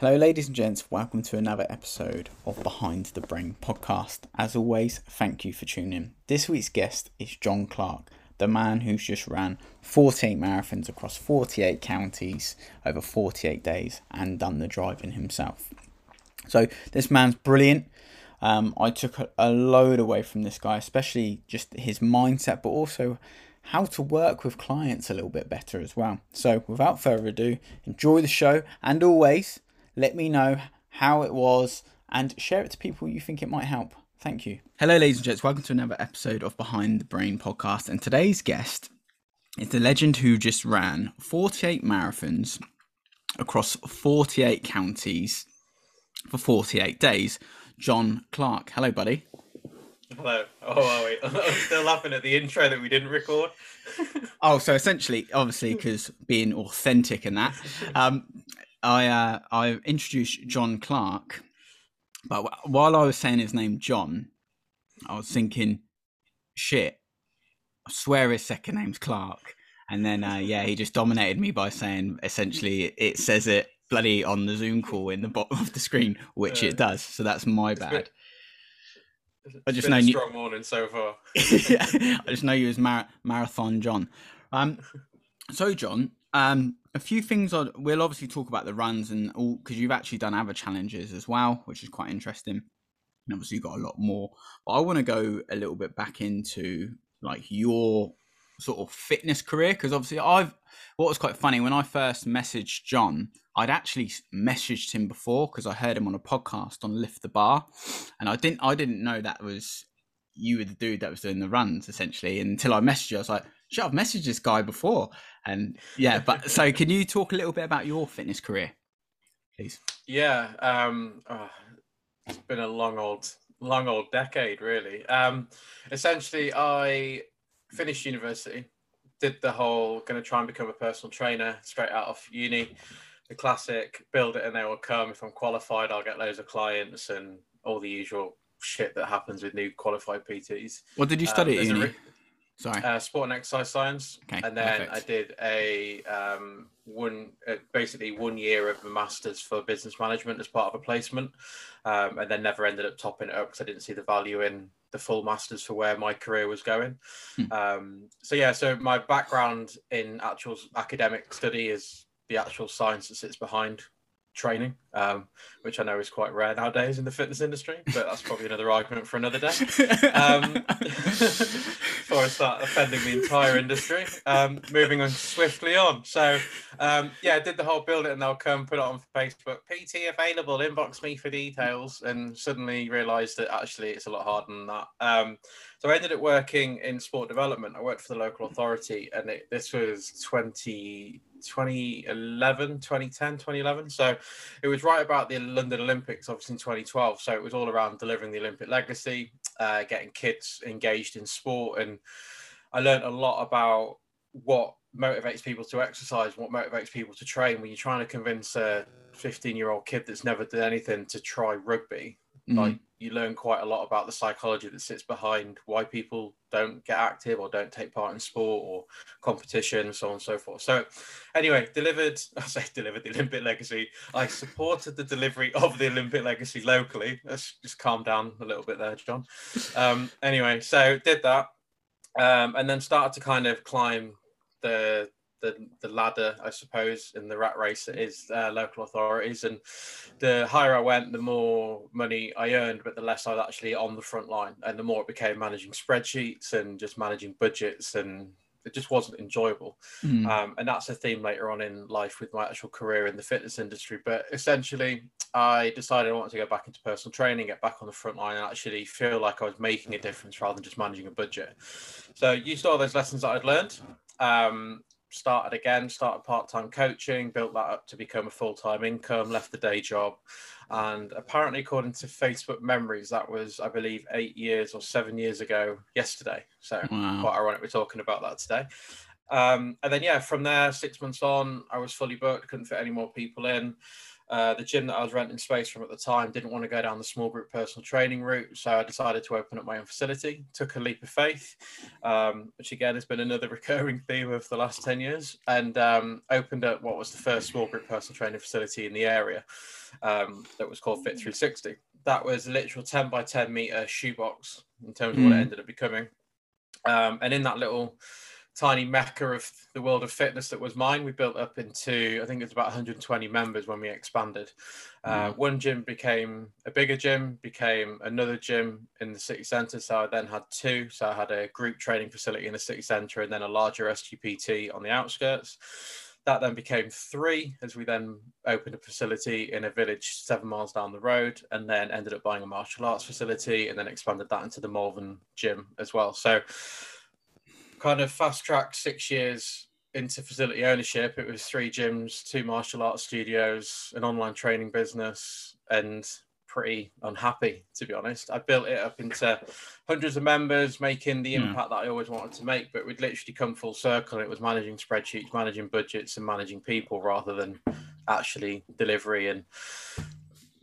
Hello, ladies and gents. Welcome to another episode of Behind the Brain podcast. As always, thank you for tuning in. This week's guest is John Clark, the man who's just ran 48 marathons across 48 counties over 48 days and done the driving himself. So, this man's brilliant. Um, I took a load away from this guy, especially just his mindset, but also how to work with clients a little bit better as well. So, without further ado, enjoy the show and always let me know how it was and share it to people you think it might help. Thank you. Hello, ladies and gents. Welcome to another episode of Behind the Brain podcast. And today's guest is the legend who just ran 48 marathons across 48 counties for 48 days, John Clark. Hello, buddy. Hello. Oh, wait. I'm still laughing at the intro that we didn't record. oh, so essentially, obviously, because being authentic and that, um, I uh, I introduced John Clark, but while I was saying his name John, I was thinking, shit, I swear his second name's Clark. And then uh, yeah, he just dominated me by saying essentially it says it bloody on the Zoom call in the bottom of the screen, which it does. So that's my bad. Been, I just know you strong morning so far. yeah, I just know you as Mar- Marathon John. Um, so John, um, a few things on, we'll obviously talk about the runs and all because you've actually done other challenges as well, which is quite interesting. And obviously, you've got a lot more. But I want to go a little bit back into like your sort of fitness career because obviously, I've what was quite funny when I first messaged John, I'd actually messaged him before because I heard him on a podcast on Lift the Bar, and I didn't I didn't know that was you were the dude that was doing the runs essentially until I messaged you. I was like, shit, I've messaged this guy before. And yeah, but so can you talk a little bit about your fitness career, please? Yeah, um, oh, it's been a long old, long old decade, really. Um, essentially, I finished university, did the whole going to try and become a personal trainer straight out of uni. The classic build it and they will come. If I'm qualified, I'll get loads of clients and all the usual shit that happens with new qualified PTs. What did you study um, at uni? Sorry. Uh, sport and exercise science. Okay, and then perfect. I did a um, one, uh, basically one year of a master's for business management as part of a placement, um, and then never ended up topping it up because I didn't see the value in the full masters for where my career was going. Hmm. Um, so yeah, so my background in actual academic study is the actual science that sits behind training, um, which I know is quite rare nowadays in the fitness industry, but that's probably another argument for another day. Um, before I start offending the entire industry, um, moving on swiftly on. So, um, yeah, I did the whole build it and they'll come put it on Facebook. PT available, inbox me for details, and suddenly realised that actually it's a lot harder than that. Um, so I ended up working in sport development. I worked for the local authority, and it, this was 20, 2011, 2010, 2011. So it was right about the London Olympics, obviously in 2012. So it was all around delivering the Olympic legacy, uh, getting kids engaged in sport. And I learned a lot about what motivates people to exercise, what motivates people to train. When you're trying to convince a 15 year old kid that's never done anything to try rugby, mm-hmm. like you learn quite a lot about the psychology that sits behind why people don't get active or don't take part in sport or competition, so on and so forth. So, anyway, delivered, I say delivered the Olympic legacy. I supported the delivery of the Olympic legacy locally. Let's just calm down a little bit there, John. Um, anyway, so did that um, and then started to kind of climb the the, the ladder, I suppose, in the rat race is uh, local authorities. And the higher I went, the more money I earned, but the less I was actually on the front line. And the more it became managing spreadsheets and just managing budgets and it just wasn't enjoyable. Mm. Um, and that's a theme later on in life with my actual career in the fitness industry. But essentially, I decided I wanted to go back into personal training, get back on the front line, and actually feel like I was making a difference rather than just managing a budget. So, used all those lessons that I'd learned. Um, started again, started part time coaching, built that up to become a full time income, left the day job. And apparently, according to Facebook memories, that was, I believe, eight years or seven years ago yesterday. So, wow. quite ironic we're talking about that today. Um, and then, yeah, from there, six months on, I was fully booked, couldn't fit any more people in. Uh, the gym that I was renting space from at the time didn't want to go down the small group personal training route, so I decided to open up my own facility. Took a leap of faith, um, which again has been another recurring theme of the last ten years, and um, opened up what was the first small group personal training facility in the area. Um, that was called Fit 360. That was a literal 10 by 10 meter shoebox in terms of mm. what it hmm. ended up becoming. Um, and in that little tiny mecca of the world of fitness that was mine. We built up into, I think it's about 120 members when we expanded. Uh, mm. One gym became a bigger gym, became another gym in the city centre. So I then had two. So I had a group training facility in the city centre and then a larger SGPT on the outskirts. That then became three as we then opened a facility in a village seven miles down the road and then ended up buying a martial arts facility and then expanded that into the Malvern gym as well. So kind of fast track six years into facility ownership. It was three gyms, two martial arts studios, an online training business, and pretty unhappy to be honest. I built it up into hundreds of members, making the hmm. impact that I always wanted to make, but we'd literally come full circle. It was managing spreadsheets, managing budgets, and managing people rather than actually delivery and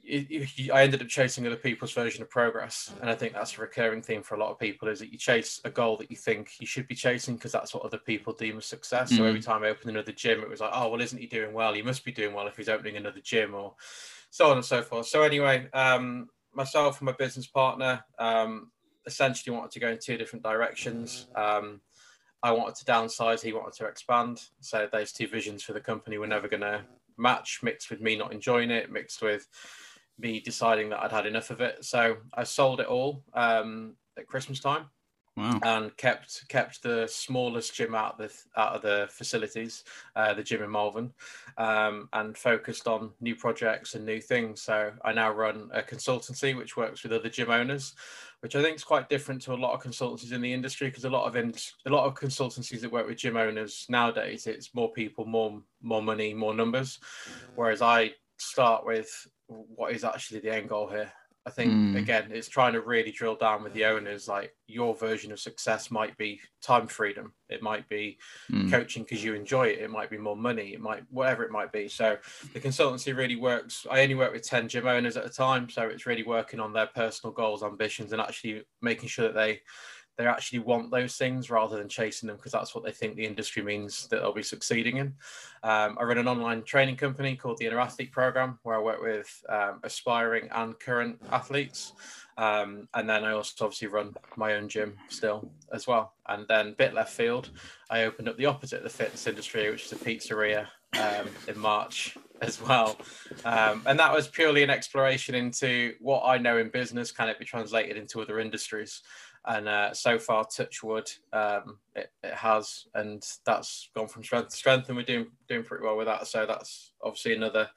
I ended up chasing other people's version of progress, and I think that's a recurring theme for a lot of people: is that you chase a goal that you think you should be chasing because that's what other people deem as success. Mm. So every mm. time I opened another gym, it was like, "Oh, well, isn't he doing well? He must be doing well if he's opening another gym," or so on and so forth. So anyway, um, myself and my business partner um, essentially wanted to go in two different directions. Um, I wanted to downsize; he wanted to expand. So those two visions for the company were never going to match. Mixed with me not enjoying it, mixed with me deciding that I'd had enough of it. So I sold it all um, at Christmas time. Wow. And kept kept the smallest gym out of the out of the facilities, uh, the gym in Malvern, um, and focused on new projects and new things. So I now run a consultancy which works with other gym owners, which I think is quite different to a lot of consultancies in the industry because a lot of in, a lot of consultancies that work with gym owners nowadays it's more people, more more money, more numbers, whereas I start with what is actually the end goal here. I think mm. again, it's trying to really drill down with the owners. Like your version of success might be time freedom. It might be mm. coaching because you enjoy it. It might be more money. It might whatever it might be. So the consultancy really works. I only work with ten gym owners at a time, so it's really working on their personal goals, ambitions, and actually making sure that they they actually want those things rather than chasing them because that's what they think the industry means that they'll be succeeding in. Um, I run an online training company called the Inner Athlete Program where I work with um, aspiring and current athletes. Um, and then I also obviously run my own gym still as well. And then bit left field, I opened up the opposite of the fitness industry, which is a pizzeria um, in March as well. Um, and that was purely an exploration into what I know in business, can it be translated into other industries? And uh, so far, touch wood, um, it, it has, and that's gone from strength to strength, and we're doing doing pretty well with that. So that's obviously another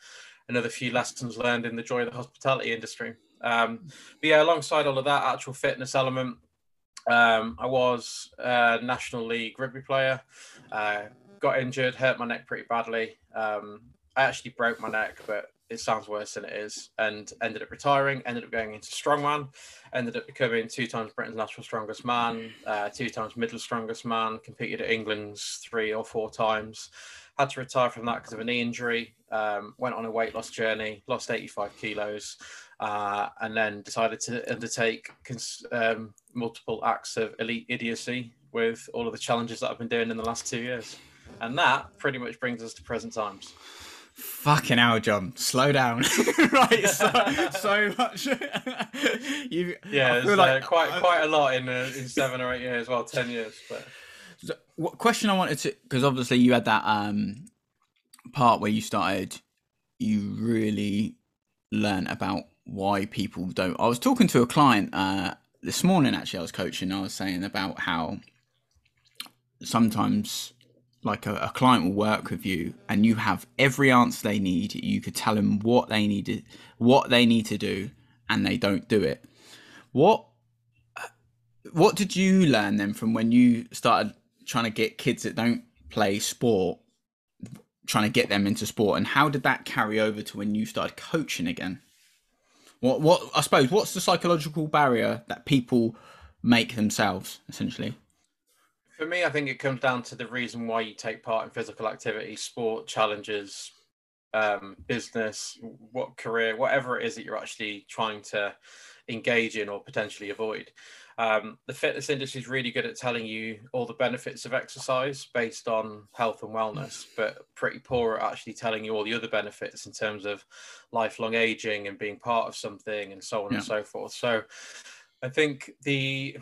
another few lessons learned in the joy of the hospitality industry. Um, but yeah, alongside all of that actual fitness element, um, I was a National League rugby player. Uh, got injured, hurt my neck pretty badly. Um, I actually broke my neck, but it sounds worse than it is, and ended up retiring, ended up going into strongman, ended up becoming two times Britain's natural strongest man, uh, two times middle strongest man, competed at England's three or four times, had to retire from that because of a knee injury, um, went on a weight loss journey, lost 85 kilos, uh, and then decided to undertake cons- um, multiple acts of elite idiocy with all of the challenges that I've been doing in the last two years. And that pretty much brings us to present times. Fucking hell, John, slow down. right, so, so much. you, yeah, it's like, uh, quite quite a lot in uh, in seven or eight years. Well, ten years. But so, what question I wanted to because obviously you had that um part where you started, you really learn about why people don't. I was talking to a client uh this morning. Actually, I was coaching. I was saying about how sometimes like a, a, client will work with you and you have every answer they need. You could tell them what they need what they need to do and they don't do it. What what did you learn then from when you started trying to get kids that don't play sport trying to get them into sport and how did that carry over to when you started coaching again? What what i suppose what's the psychological barrier that people make themselves essentially for me, I think it comes down to the reason why you take part in physical activity, sport, challenges, um, business, what career, whatever it is that you're actually trying to engage in or potentially avoid. Um, the fitness industry is really good at telling you all the benefits of exercise based on health and wellness, but pretty poor at actually telling you all the other benefits in terms of lifelong aging and being part of something and so on yeah. and so forth. So I think the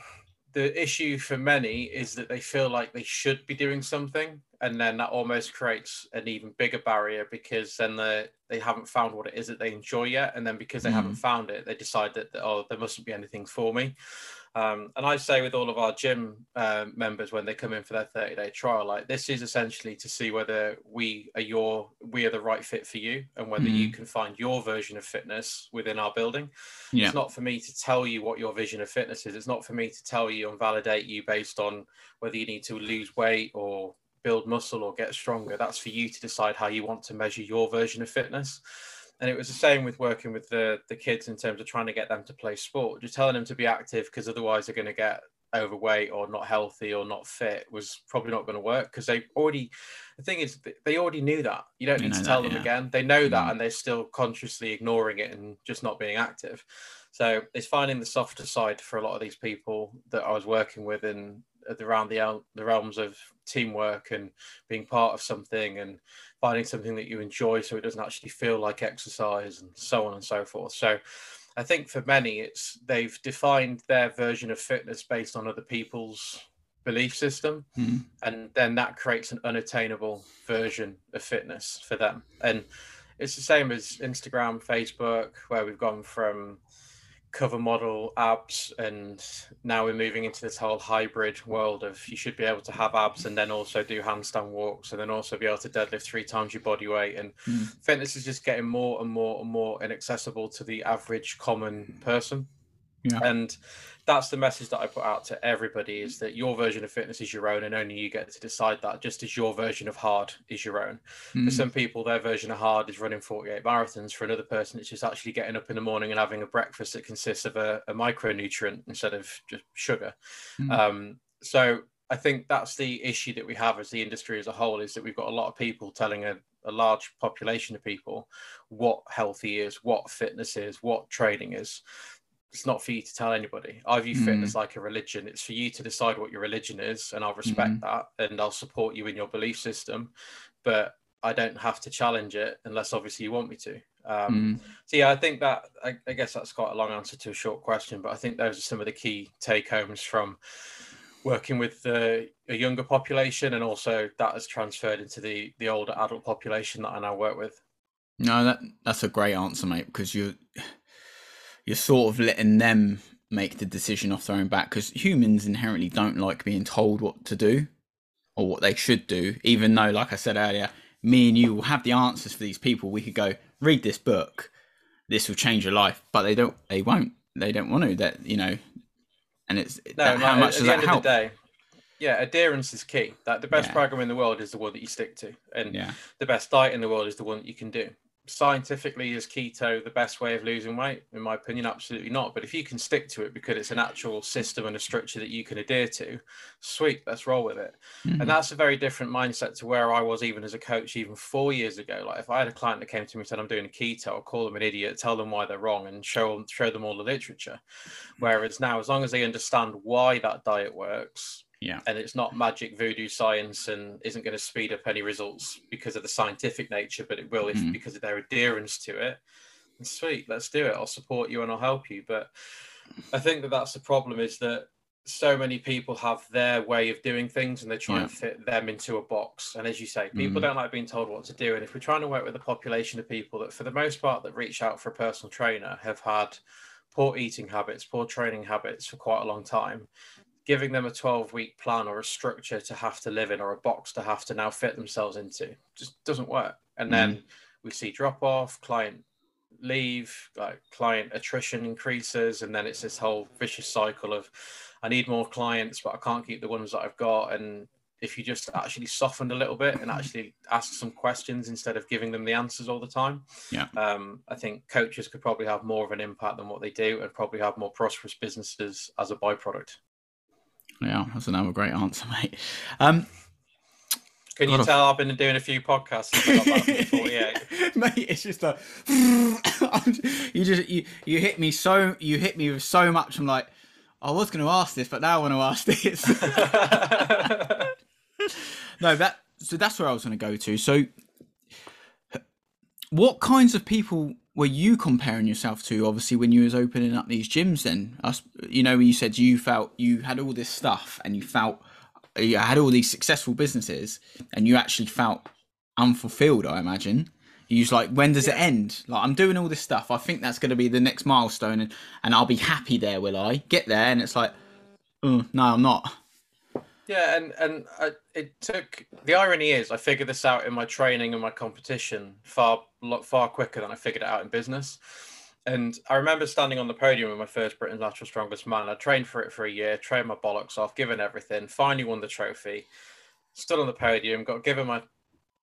the issue for many is that they feel like they should be doing something and then that almost creates an even bigger barrier because then they they haven't found what it is that they enjoy yet and then because they mm. haven't found it they decide that oh there mustn't be anything for me um, and I say with all of our gym uh, members when they come in for their 30 day trial, like this is essentially to see whether we are your we are the right fit for you and whether mm. you can find your version of fitness within our building. Yeah. It's not for me to tell you what your vision of fitness is. It's not for me to tell you and validate you based on whether you need to lose weight or build muscle or get stronger. That's for you to decide how you want to measure your version of fitness and it was the same with working with the the kids in terms of trying to get them to play sport just telling them to be active because otherwise they're going to get overweight or not healthy or not fit was probably not going to work because they already the thing is they already knew that you don't need to tell that, them yeah. again they know that mm. and they're still consciously ignoring it and just not being active so it's finding the softer side for a lot of these people that i was working with in around the, the realms of teamwork and being part of something and finding something that you enjoy so it doesn't actually feel like exercise and so on and so forth. So i think for many it's they've defined their version of fitness based on other people's belief system. Mm. and then that creates an unattainable version of fitness for them. And it's the same as instagram facebook where we've gone from cover model abs and now we're moving into this whole hybrid world of you should be able to have abs and then also do handstand walks and then also be able to deadlift three times your body weight and mm. fitness is just getting more and more and more inaccessible to the average common person yeah. and that's the message that I put out to everybody is that your version of fitness is your own and only you get to decide that just as your version of hard is your own. Mm. For some people, their version of hard is running 48 marathons. For another person, it's just actually getting up in the morning and having a breakfast that consists of a, a micronutrient instead of just sugar. Mm. Um, so I think that's the issue that we have as the industry as a whole is that we've got a lot of people telling a, a large population of people what healthy is, what fitness is, what training is it's not for you to tell anybody. I view mm. fitness like a religion. It's for you to decide what your religion is, and I'll respect mm. that, and I'll support you in your belief system. But I don't have to challenge it unless obviously you want me to. Um, mm. So yeah, I think that I, I, guess that's quite a long answer to a short question, but I think those are some of the key take homes from working with the, a younger population, and also that has transferred into the the older adult population that I now work with. No, that that's a great answer, mate, because you you're sort of letting them make the decision off their own back because humans inherently don't like being told what to do or what they should do, even though, like I said earlier, me and you will have the answers for these people. We could go read this book, this will change your life, but they don't. They won't. They don't want to. That you know, and it's no, that, no how much at does the end help? Of the day, yeah, adherence is key. That the best yeah. program in the world is the one that you stick to, and yeah. the best diet in the world is the one that you can do scientifically is keto the best way of losing weight? In my opinion absolutely not. But if you can stick to it because it's an actual system and a structure that you can adhere to sweet let's roll with it. Mm-hmm. and that's a very different mindset to where i was even as a coach even four years ago. Like if i had a client that came to me and said i'm doing a keto i'll call them an idiot tell them why they're wrong and show them show them all the literature. Whereas now as long as they understand why that diet works yeah. And it's not magic voodoo science and isn't going to speed up any results because of the scientific nature, but it will if mm. because of their adherence to it. And sweet, let's do it. I'll support you and I'll help you. But I think that that's the problem is that so many people have their way of doing things and they try yeah. and fit them into a box. And as you say, people mm. don't like being told what to do. And if we're trying to work with a population of people that, for the most part, that reach out for a personal trainer have had poor eating habits, poor training habits for quite a long time, giving them a 12 week plan or a structure to have to live in or a box to have to now fit themselves into just doesn't work. And then mm. we see drop off client leave like client attrition increases and then it's this whole vicious cycle of i need more clients but i can't keep the ones that i've got. And if you just actually softened a little bit and actually ask some questions instead of giving them the answers all the time yeah. um, i think coaches could probably have more of an impact than what they do and probably have more prosperous businesses as a byproduct yeah, that's another great answer, mate. Um, Can you tell I've been doing a few podcasts? Mate, it's just like you just you you hit me so you hit me with so much. I'm like, I was going to ask this, but now I want to ask this. no, that so that's where I was going to go to. So, what kinds of people were you comparing yourself to? Obviously, when you was opening up these gyms, then us, you know, you said you felt you had all this stuff and you felt you had all these successful businesses and you actually felt unfulfilled, I imagine. You was like, when does yeah. it end? Like, I'm doing all this stuff. I think that's going to be the next milestone, and, and I'll be happy there, will I? Get there, and it's like, oh, no, I'm not. Yeah, and and I, it took. The irony is, I figured this out in my training and my competition far far quicker than I figured it out in business. And I remember standing on the podium with my first Britain's Natural Strongest Man. I trained for it for a year, trained my bollocks off, given everything, finally won the trophy. Stood on the podium, got given my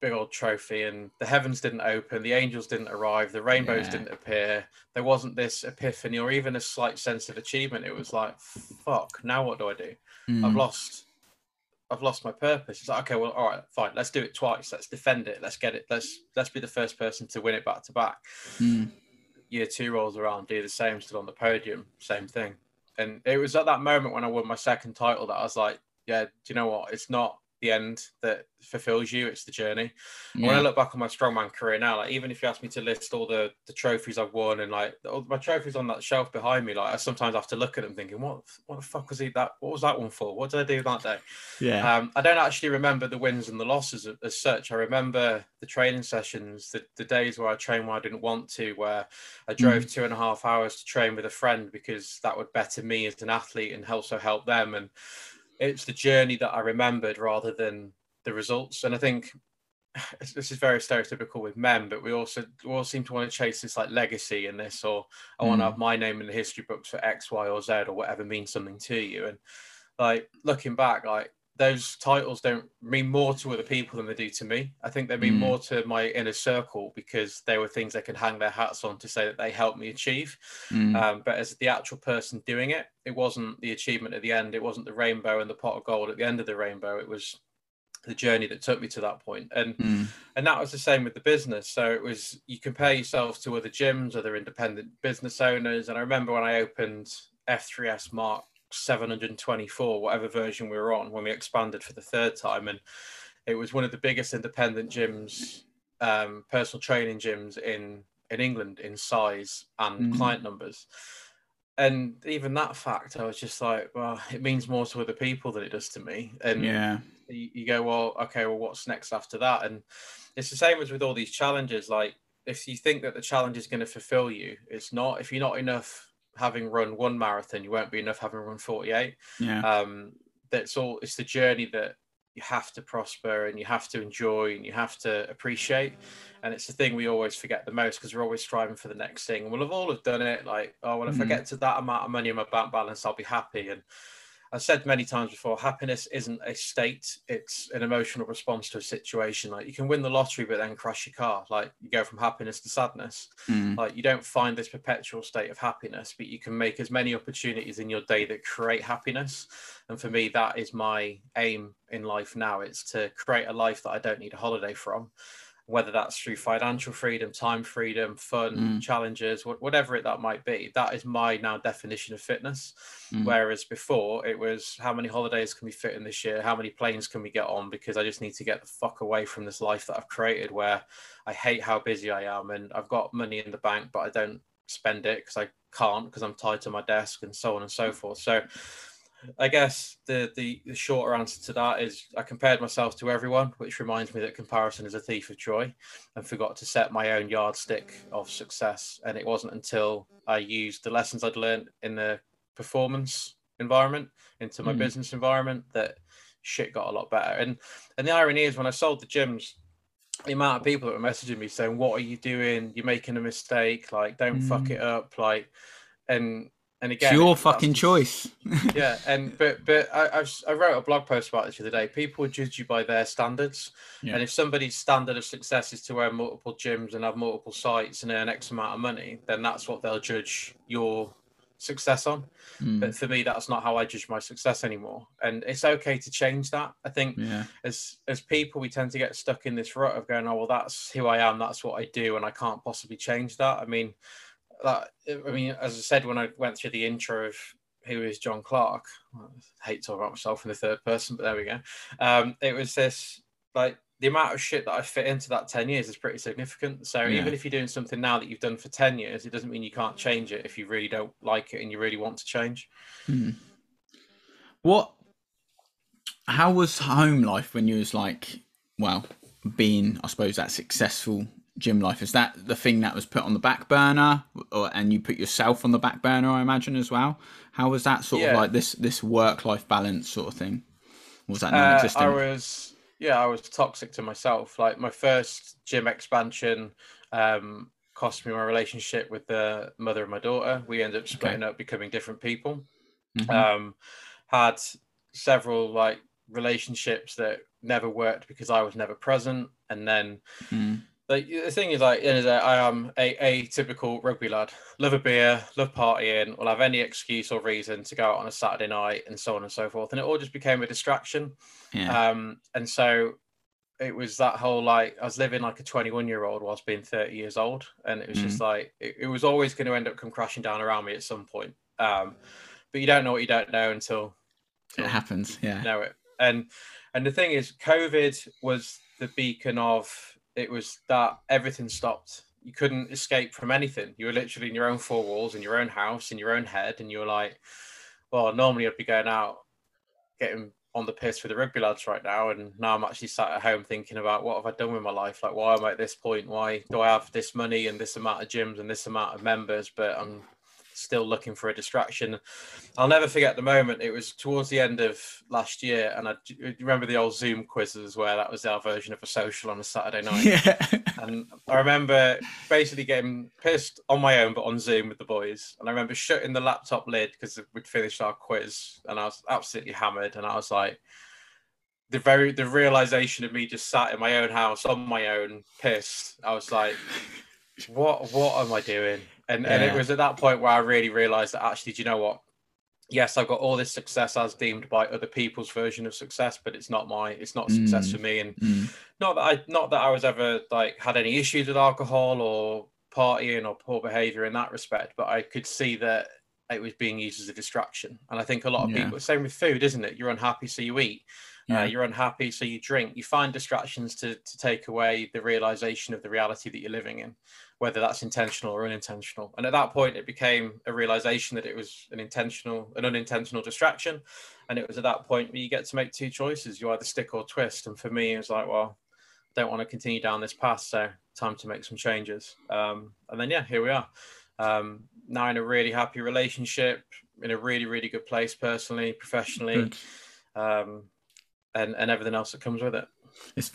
big old trophy, and the heavens didn't open, the angels didn't arrive, the rainbows yeah. didn't appear. There wasn't this epiphany or even a slight sense of achievement. It was like, fuck, now what do I do? Mm. I've lost I've lost my purpose. It's like, okay, well, all right, fine, let's do it twice. Let's defend it. Let's get it. Let's let's be the first person to win it back to back. Mm year two rolls around, do the same, still on the podium, same thing. And it was at that moment when I won my second title that I was like, yeah, do you know what? It's not the end that fulfills you it's the journey. Yeah. when i look back on my strongman career now like even if you ask me to list all the the trophies i've won and like all my trophies on that shelf behind me like i sometimes have to look at them thinking what what the fuck was he that what was that one for? What did i do that day? Yeah. Um, i don't actually remember the wins and the losses as, as such. I remember the training sessions the, the days where i trained where i didn't want to where i drove mm. two and a half hours to train with a friend because that would better me as an athlete and also help them. And it's the journey that I remembered rather than the results. And I think this is very stereotypical with men, but we also we all seem to want to chase this like legacy in this, or I mm. want to have my name in the history books for X, Y, or Z, or whatever means something to you. And like looking back, like those titles don't mean more to other people than they do to me. I think they mean mm. more to my inner circle because they were things they could hang their hats on to say that they helped me achieve. Mm. Um, but as the actual person doing it, it wasn't the achievement at the end. It wasn't the rainbow and the pot of gold at the end of the rainbow. It was the journey that took me to that point. And mm. and that was the same with the business. So it was you compare yourself to other gyms, other independent business owners. And I remember when I opened F3S Mark 724, whatever version we were on when we expanded for the third time. And it was one of the biggest independent gyms, um, personal training gyms in, in England in size and mm. client numbers. And even that fact, I was just like, well, it means more to other people than it does to me. And yeah, you, you go, well, okay, well, what's next after that? And it's the same as with all these challenges. Like, if you think that the challenge is going to fulfill you, it's not. If you're not enough having run one marathon, you won't be enough having run 48. Yeah. Um, that's all. It's the journey that you have to prosper and you have to enjoy and you have to appreciate. And it's the thing we always forget the most because we're always striving for the next thing. We'll have all have done it. Like, oh, when mm-hmm. I get to that amount of money in my bank balance, I'll be happy. And I've said many times before, happiness isn't a state; it's an emotional response to a situation. Like you can win the lottery, but then crash your car. Like you go from happiness to sadness. Mm. Like you don't find this perpetual state of happiness, but you can make as many opportunities in your day that create happiness. And for me, that is my aim in life now. It's to create a life that I don't need a holiday from whether that's through financial freedom, time freedom, fun, mm. challenges, whatever it that might be. That is my now definition of fitness. Mm. Whereas before it was how many holidays can we fit in this year? How many planes can we get on? Because I just need to get the fuck away from this life that I've created where I hate how busy I am and I've got money in the bank, but I don't spend it because I can't because I'm tied to my desk and so on and so forth. So I guess the, the, the shorter answer to that is I compared myself to everyone, which reminds me that comparison is a thief of joy, and forgot to set my own yardstick of success. And it wasn't until I used the lessons I'd learned in the performance environment into my mm. business environment that shit got a lot better. And and the irony is when I sold the gyms, the amount of people that were messaging me saying, "What are you doing? You're making a mistake. Like, don't mm. fuck it up." Like, and and again, it's your fucking choice. yeah, and but but I, I wrote a blog post about this the other day. People judge you by their standards, yeah. and if somebody's standard of success is to own multiple gyms and have multiple sites and earn X amount of money, then that's what they'll judge your success on. Mm. But for me, that's not how I judge my success anymore. And it's okay to change that. I think yeah. as as people, we tend to get stuck in this rut of going, oh well, that's who I am, that's what I do, and I can't possibly change that. I mean, that I mean, as I said when I went through the intro of who is John Clark, I hate talking about myself in the third person, but there we go. Um, it was this like the amount of shit that I fit into that 10 years is pretty significant. So yeah. even if you're doing something now that you've done for 10 years, it doesn't mean you can't change it if you really don't like it and you really want to change. Hmm. What, how was home life when you was like, well, being, I suppose, that successful gym life? Is that the thing that was put on the back burner or, and you put yourself on the back burner, I imagine as well? How was that sort yeah. of like this, this work life balance sort of thing? was that non-existent? Uh, I was, yeah, I was toxic to myself. Like my first gym expansion um, cost me my relationship with the mother of my daughter. We ended up splitting okay. up, becoming different people. Mm-hmm. Um, had several like relationships that never worked because I was never present, and then mm like the thing is like I am a, a typical rugby lad. Love a beer, love partying, will have any excuse or reason to go out on a Saturday night and so on and so forth. And it all just became a distraction. Yeah. Um, and so it was that whole like I was living like a 21 year old whilst being 30 years old. And it was mm. just like it, it, was always going to end up come crashing down around me at some point. Um, but you don't know what you don't know until, until it happens. Yeah. Know it. And and the thing is, COVID was the beacon of it was that everything stopped. You couldn't escape from anything. You were literally in your own four walls, in your own house, in your own head, and you were like, "Well, normally I'd be going out, getting on the piss with the rugby lads right now, and now I'm actually sat at home thinking about what have I done with my life? Like, why am I at this point? Why do I have this money and this amount of gyms and this amount of members, but I'm still looking for a distraction. I'll never forget the moment. It was towards the end of last year, and I remember the old Zoom quizzes where that was our version of a social on a Saturday night. Yeah. and I remember basically getting pissed on my own, but on Zoom with the boys. And I remember shutting the laptop lid because we'd finished our quiz, and I was absolutely hammered. And I was like, the very the realization of me just sat in my own house on my own, pissed. I was like, what what am I doing? And yeah. and it was at that point where I really realized that actually, do you know what? Yes, I've got all this success as deemed by other people's version of success, but it's not my it's not success mm. for me. And mm. not that I not that I was ever like had any issues with alcohol or partying or poor behavior in that respect, but I could see that it was being used as a distraction. And I think a lot of yeah. people, same with food, isn't it? You're unhappy, so you eat. Uh, yeah. Uh, you're unhappy, so you drink. You find distractions to, to take away the realization of the reality that you're living in whether that's intentional or unintentional. And at that point, it became a realization that it was an intentional, an unintentional distraction. And it was at that point where you get to make two choices: you either stick or twist. And for me, it was like, well, I don't want to continue down this path, so time to make some changes. Um, and then yeah, here we are. Um, now in a really happy relationship, in a really really good place personally, professionally, um, and and everything else that comes with it. It's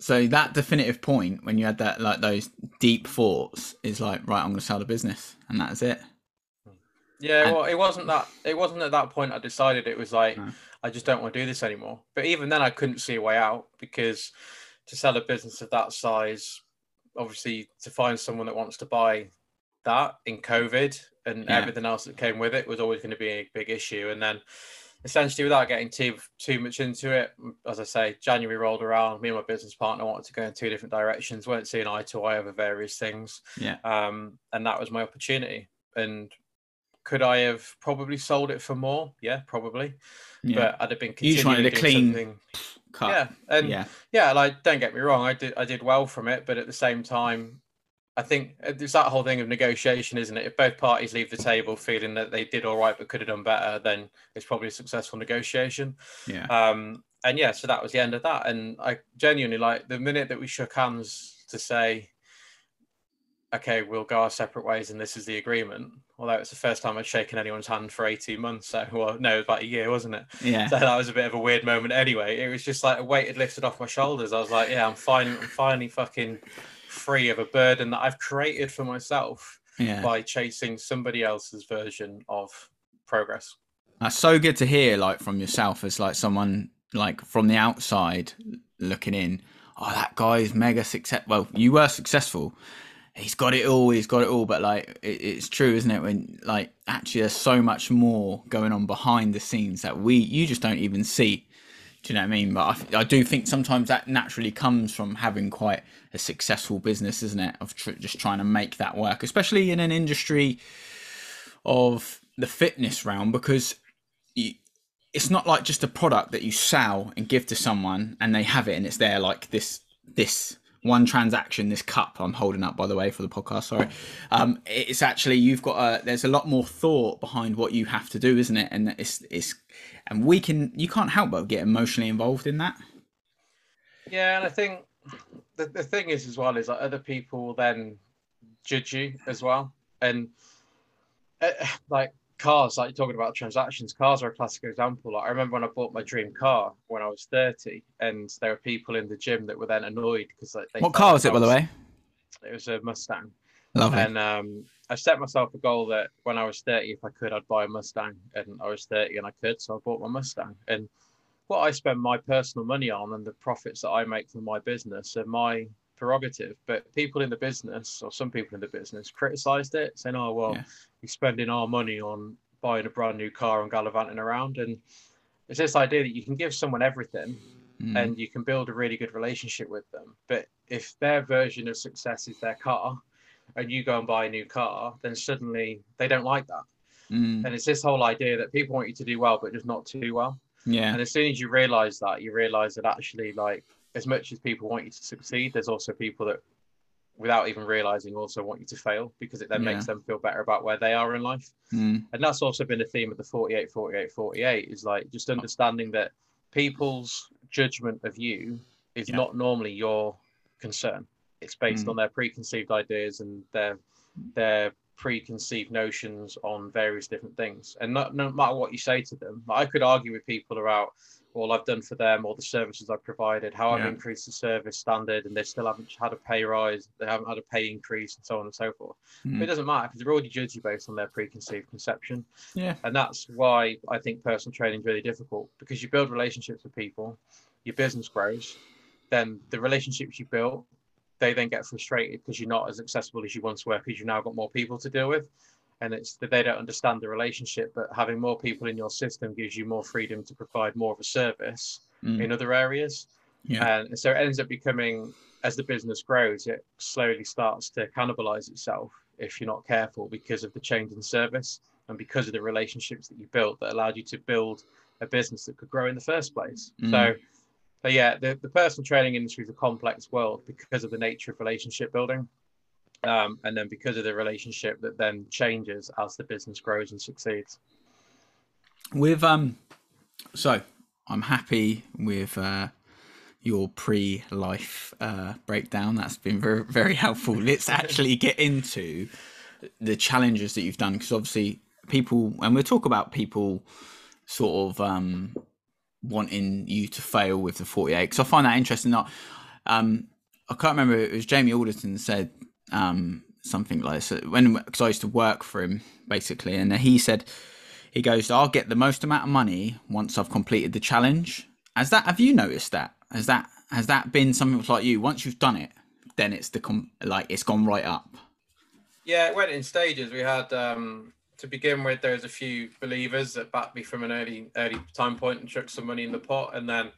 so that definitive point when you had that like those deep thoughts is like right i'm going to sell the business and that's it yeah and, well it wasn't that it wasn't at that point i decided it was like no. i just don't want to do this anymore but even then i couldn't see a way out because to sell a business of that size obviously to find someone that wants to buy that in covid and yeah. everything else that came with it was always going to be a big issue and then essentially without getting too too much into it as i say january rolled around. Me and my business partner wanted to go in two different directions. Weren't seeing eye to eye over various things. Yeah. Um and that was my opportunity. And could i have probably sold it for more? Yeah probably. Yeah. but i'd have been you trying to clean something. cut. Yeah and yeah. yeah like don't get me wrong i did i did well from it but at the same time I think it's that whole thing of negotiation, isn't it? If both parties leave the table feeling that they did all right but could have done better, then it's probably a successful negotiation. Yeah. Um, and yeah, so that was the end of that. And I genuinely like the minute that we shook hands to say, okay, we'll go our separate ways and this is the agreement. Although it's the first time I'd shaken anyone's hand for 18 months. So, well, no, it was about a year, wasn't it? Yeah. So that was a bit of a weird moment anyway. It was just like a weight had lifted off my shoulders. I was like, yeah, I'm fine. I'm finally fucking free of a burden that I've created for myself yeah. by chasing somebody else's version of progress. That's so good to hear, like from yourself as like someone like from the outside looking in. Oh, that guy is mega success. Well, you were successful. he's got it all, he's got it all, but like it, it's true, isn't it? When like actually there's so much more going on behind the scenes that we you just don't even see. Do you know what I mean? But I, I do think sometimes that naturally comes from having quite a successful business, isn't it? Of tr- just trying to make that work, especially in an industry of the fitness realm, because you, it's not like just a product that you sell and give to someone and they have it and it's there like this this one transaction this cup i'm holding up by the way for the podcast sorry. Um, it's actually you've got a there's a lot more thought behind what you have to do isn't it? And it's it's and we can you can't help but get emotionally involved in that. Yeah and i think the, the thing is as well is that other people then judge you as well. And uh, like cars, like you're talking about transactions, cars are a classic example. Like I remember when I bought my dream car when I was 30, and there were people in the gym that were then annoyed because like, what car was it, by the way? It was a Mustang. Lovely. And um, I set myself a goal that when I was 30, if I could, I'd buy a Mustang. And I was 30 and I could, so I bought my Mustang. And what I spend my personal money on and the profits that I make from my business are my prerogative. But people in the business, or some people in the business, criticized it, saying, "Oh well, yeah. you're spending our money on buying a brand new car and gallivanting around." And it's this idea that you can give someone everything, mm. and you can build a really good relationship with them. But if their version of success is their car, and you go and buy a new car, then suddenly they don't like that. Mm. And it's this whole idea that people want you to do well, but just not too well. Yeah. And as soon as you realize that, you realize that actually, like, as much as people want you to succeed, there's also people that, without even realizing, also want you to fail because it then yeah. makes them feel better about where they are in life. Mm. And that's also been a theme of the 48, 48, 48 is like just understanding that people's judgment of you is yeah. not normally your concern. It's based mm. on their preconceived ideas and their their preconceived notions on various different things. And not, no matter what you say to them, I could argue with people about all I've done for them or the services I've provided, how I've increased the service standard, and they still haven't had a pay rise, they haven't had a pay increase, and so on and so forth. Mm. But it doesn't matter because they're already judging based on their preconceived conception. Yeah. And that's why I think personal training is really difficult because you build relationships with people, your business grows, then the relationships you built, they then get frustrated because you're not as accessible as you once were because you've now got more people to deal with and it's that they don't understand the relationship but having more people in your system gives you more freedom to provide more of a service mm. in other areas yeah. and so it ends up becoming as the business grows it slowly starts to cannibalize itself if you're not careful because of the change in service and because of the relationships that you built that allowed you to build a business that could grow in the first place mm. so but yeah the, the personal training industry is a complex world because of the nature of relationship building um, and then because of the relationship that then changes as the business grows and succeeds. With um, so I'm happy with uh, your pre-life uh, breakdown. That's been very very helpful. Let's actually get into the challenges that you've done because obviously people, and we'll talk about people sort of um wanting you to fail with the 48 because I find that interesting. Not um, I can't remember. It was Jamie Alderton said um, something like this. When because I used to work for him basically, and he said he goes, "I'll get the most amount of money once I've completed the challenge." Has that? Have you noticed that? Has that? Has that been something like you? Once you've done it, then it's the com- like it's gone right up. Yeah, it went in stages. We had um, to begin with. There was a few believers that backed me from an early early time point and chucked some money in the pot, and then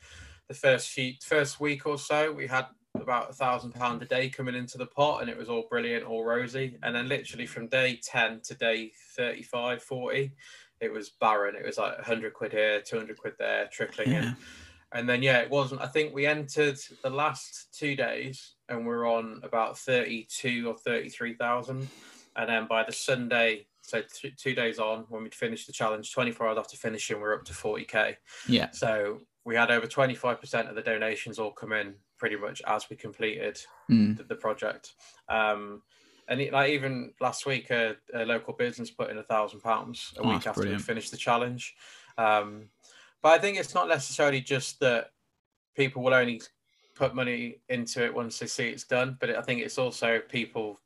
the first few first week or so, we had about a thousand pound a day coming into the pot and it was all brilliant all rosy and then literally from day 10 to day 35 40 it was barren it was like 100 quid here 200 quid there trickling yeah. in and then yeah it wasn't i think we entered the last two days and we're on about 32 or 33,000 and then by the sunday so th- two days on when we'd finished the challenge 24 hours after finishing we're up to 40k yeah so we had over 25% of the donations all come in pretty much as we completed mm. the, the, project. Um, and it, like even last week, a, a, local business put in a thousand pounds a oh, week after brilliant. we finished the challenge. Um, but I think it's not necessarily just that people will only put money into it once they see it's done, but I think it's also people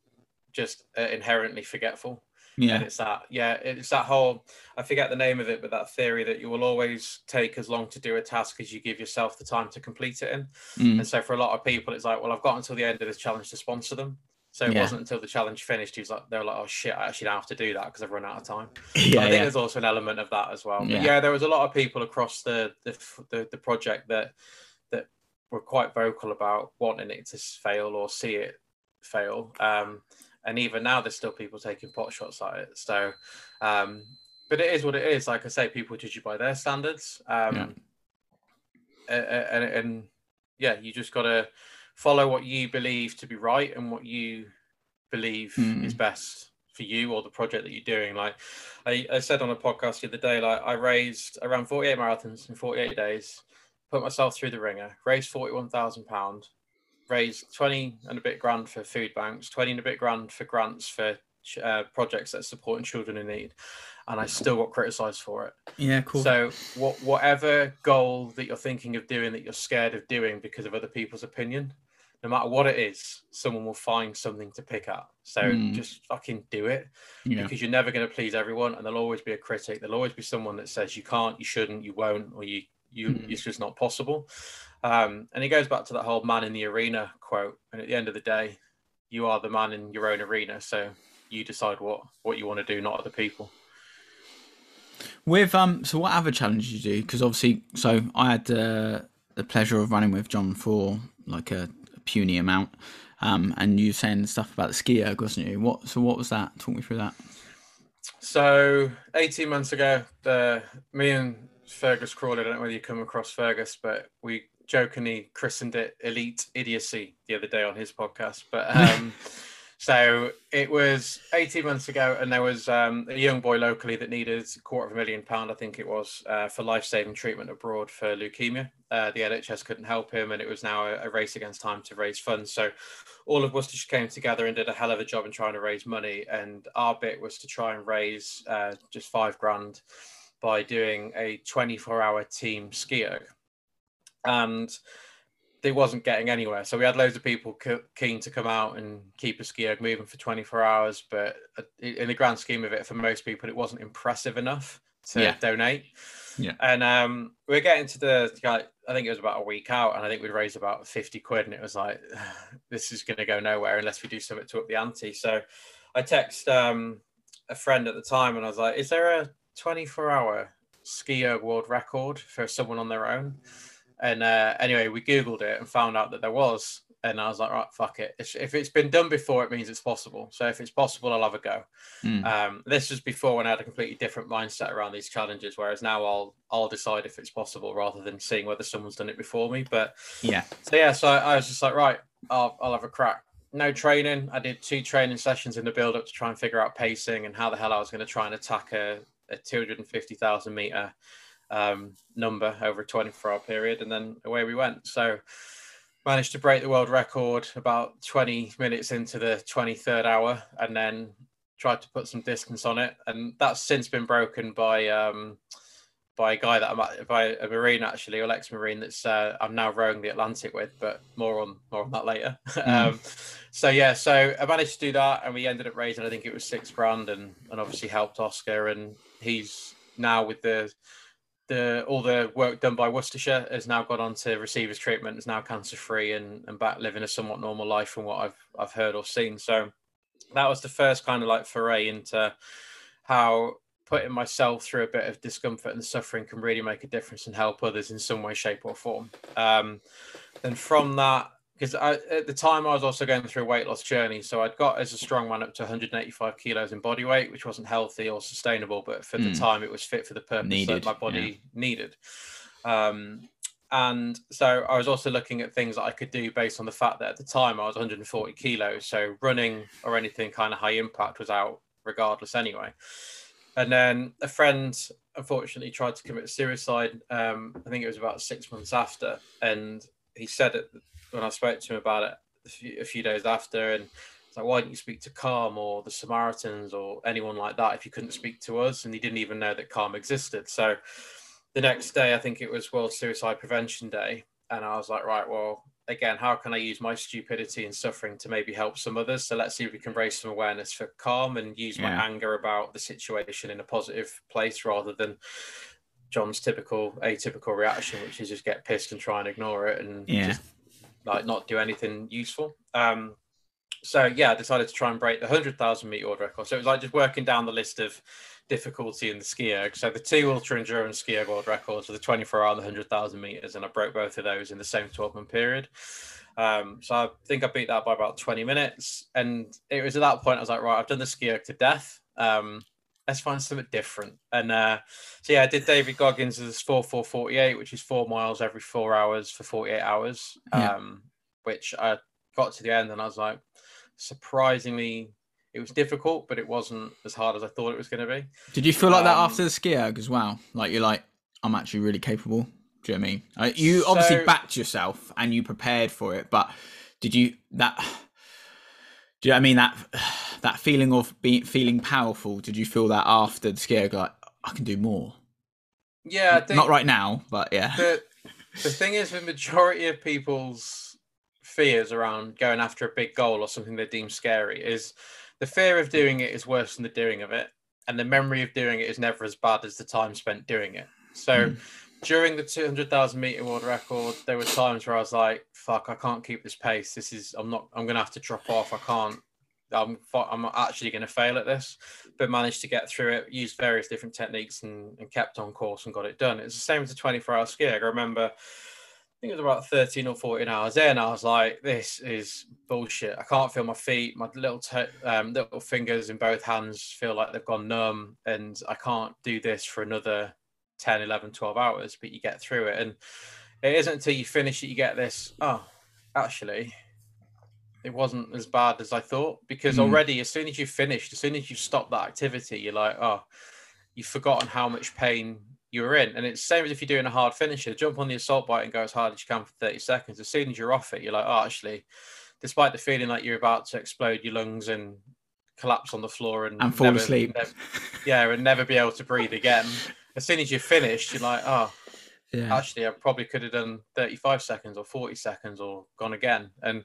just inherently forgetful. Yeah. And it's that, yeah, it's that whole, I forget the name of it, but that theory that you will always take as long to do a task as you give yourself the time to complete it in. Mm. And so for a lot of people, it's like, well, I've got until the end of this challenge to sponsor them. So it yeah. wasn't until the challenge finished, he was like, they were like, oh shit, I actually don't have to do that because I've run out of time. Yeah, I think yeah. there's also an element of that as well. Yeah. yeah, there was a lot of people across the, the the, the project that that were quite vocal about wanting it to fail or see it fail. Um, and even now, there's still people taking pot shots at it. So, um, but it is what it is. Like I say, people judge you by their standards. Um, yeah. and, and, and yeah, you just got to follow what you believe to be right and what you believe mm. is best for you or the project that you're doing. Like I, I, said on a podcast the other day, like I raised around 48 marathons in 48 days, put myself through the ringer, raised 41,000 pound, raised 20 and a bit grand for food banks, 20 and a bit grand for grants for uh, projects that are supporting children in need. And I still got criticized for it. Yeah, cool. So, what, whatever goal that you're thinking of doing that you're scared of doing because of other people's opinion, no matter what it is, someone will find something to pick at. So mm. just fucking do it yeah. because you're never going to please everyone, and there'll always be a critic. There'll always be someone that says you can't, you shouldn't, you won't, or you you mm. it's just not possible. Um, and it goes back to that whole "man in the arena" quote. And at the end of the day, you are the man in your own arena, so you decide what what you want to do, not other people. With um, so what other challenges you do? Because obviously, so I had uh, the pleasure of running with John for like a puny amount. Um, and you saying stuff about the ski erg, wasn't you? What? So what was that? Talk me through that. So 18 months ago, the me and Fergus Crawley, I don't know whether you come across Fergus, but we jokingly christened it Elite Idiocy the other day on his podcast. But um, So it was 18 months ago, and there was um, a young boy locally that needed a quarter of a million pound, I think it was, uh, for life saving treatment abroad for leukemia. Uh, the NHS couldn't help him, and it was now a, a, race against time to raise funds. So all of Worcestershire came together and did a hell of a job in trying to raise money. And our bit was to try and raise uh, just five grand by doing a 24 hour team ski erg. And they wasn't getting anywhere. So we had loads of people keen to come out and keep a ski erg moving for 24 hours, but uh, in the grand scheme of it, for most people, it wasn't impressive enough to yeah. donate. Yeah. And um, we are getting to the, I think it was about a week out, and I think we'd raised about 50 quid, and it was like, this is going to go nowhere unless we do something to up the ante. So I text um, a friend at the time, and I was like, is there a 24 hour ski erg world record for someone on their own? And uh, anyway, we Googled it and found out that there was. And I was like, right, fuck it. If it's been done before, it means it's possible. So if it's possible, I'll have a go. Mm. Um, this was before when I had a completely different mindset around these challenges. Whereas now I'll I'll decide if it's possible rather than seeing whether someone's done it before me. But yeah. So yeah, so I, I was just like, right, I'll, I'll have a crack. No training. I did two training sessions in the build up to try and figure out pacing and how the hell I was going to try and attack a, a 250,000 meter um, number over a 24 hour period, and then away we went. So managed to break the world record about 20 minutes into the 23rd hour, and then tried to put some distance on it, and that's since been broken by um, by a guy that I'm by a marine actually, or ex-marine that's uh, I'm now rowing the Atlantic with, but more on more on that later. Mm. um, so yeah, so I managed to do that, and we ended up raising I think it was six grand, and and obviously helped Oscar, and he's now with the the all the work done by Worcestershire has now gone on to receive his treatment, is now cancer free and, and back living a somewhat normal life from what I've I've heard or seen. So that was the first kind of like foray into how putting myself through a bit of discomfort and suffering can really make a difference and help others in some way, shape, or form. Um, and from that, because at the time I was also going through a weight loss journey. So I'd got as a strong man up to 185 kilos in body weight, which wasn't healthy or sustainable, but for mm. the hmm. time it was fit for the purpose needed, that my body yeah. needed. Um, and so I was also looking at things that I could do based on the fact that at the time I was 140 kilos. So running or anything kind of high impact was out regardless anyway. And then a friend unfortunately tried to commit suicide. Um, I think it was about six months after. And he said it when I spoke to him about it a few, a few days after, and it's like, why didn't you speak to Calm or the Samaritans or anyone like that if you couldn't speak to us? And he didn't even know that Calm existed. So the next day, I think it was World Suicide Prevention Day, and I was like, right, well, again, how can I use my stupidity and suffering to maybe help some others? So let's see if we can raise some awareness for calm and use yeah. my anger about the situation in a positive place rather than John's typical atypical reaction, which is just get pissed and try and ignore it and yeah. just like not do anything useful. Um, so yeah, I decided to try and break the hundred thousand meter world record. So it was like just working down the list of difficulty in the ski erg. So the two ultra endurance ski erg world records are the 24 hour and the 100,000 meters, and I broke both of those in the same 12 month period. Um, so I think I beat that by about 20 minutes. And it was at that point I was like, right, I've done the ski erg to death. Um, let's find something different. And uh, so yeah, I did David Goggins' 4448, which is four miles every four hours for 48 hours. Yeah. Um, which I got to the end and I was like, surprisingly, it was difficult, but it wasn't as hard as I thought it was going to be. Did you feel like um, that after the ski erg as well? Like you're like, I'm actually really capable. Do you know what I mean? Uh, you so, obviously backed yourself and you prepared for it, but did you that? Do you know I mean? That that feeling of being feeling powerful. Did you feel that after the erg? Like I can do more. Yeah, not right now, but yeah. The, the thing is, the majority of people's fears around going after a big goal or something they deem scary is the fear of doing it is worse than the doing of it and the memory of doing it is never as bad as the time spent doing it so mm. During the 200,000 meter world record there were times where I was like fuck I can't keep this pace this is I'm not I'm going to have to drop off I can't I'm I'm actually going to fail at this, but managed to get through it, used various different techniques, and, and kept on course and got it done. It's the same as a 24 hour ski. I remember I think it was about 13 or 14 hours in. I was like, this is bullshit. I can't feel my feet. My little um, little fingers in both hands feel like they've gone numb, and I can't do this for another 10, 11, 12 hours. But you get through it. And it isn't until you finish it you get this, oh, actually, it wasn't as bad as I thought. Because mm. already, as soon as you finished, as soon as you stop that activity, you're like, oh, you've forgotten how much pain you're in. And it's the same as if you're doing a hard finisher. Jump on the assault bike and go as hard as you can for 30 seconds. As soon as you're off it, you're like, oh, actually, despite the feeling like you're about to explode your lungs and collapse on the floor and, and fall never, asleep. Never, yeah, and never be able to breathe again. As soon as you're finished, you're like, oh, yeah. actually, I probably could have done 35 seconds or 40 seconds or gone again. And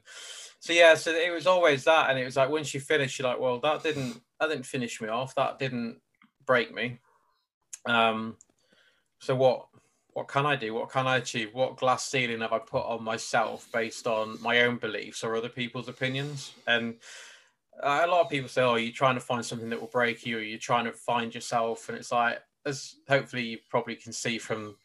so yeah, so it was always that. And it was like once you finish, you're like, well, that didn't that didn't finish me off. That didn't break me. Um, so what what can I do? What can I achieve? What glass ceiling have I put on myself based on my own beliefs or other people's opinions? And a lot of people say, "Oh, you're trying to find something that will break you, or you're trying to find yourself." And it's like, as hopefully you probably can see from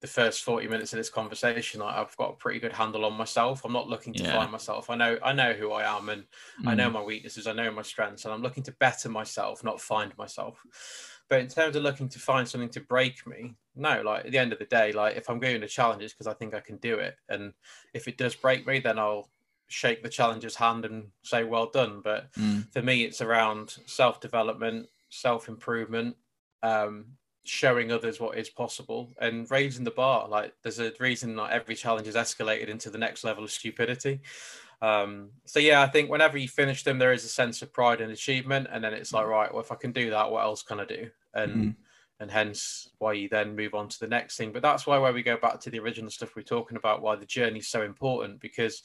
the first 40 minutes of this conversation, I've got a pretty good handle on myself. I'm not looking to yeah. find myself. I know I know who I am and mm. I know mm. my weaknesses, I know my strengths, and I'm looking to better myself, not find myself. But in terms of looking to find something to break me, no, like at the end of the day, like if I'm going to challenge it's because I think I can do it. And if it does break me, then I'll shake the challenger's hand and say, well done. But mm. for me, it's around self development, self improvement, um, showing others what is possible and raising the bar. Like there's a reason not every challenge is escalated into the next level of stupidity. Um, so yeah, I think whenever you finish them, there is a sense of pride and achievement, and then it's like, mm. right, well, if I can do that, what else can I do? And mm. and hence why you then move on to the next thing. But that's why where we go back to the original stuff we're talking about, why the journey is so important because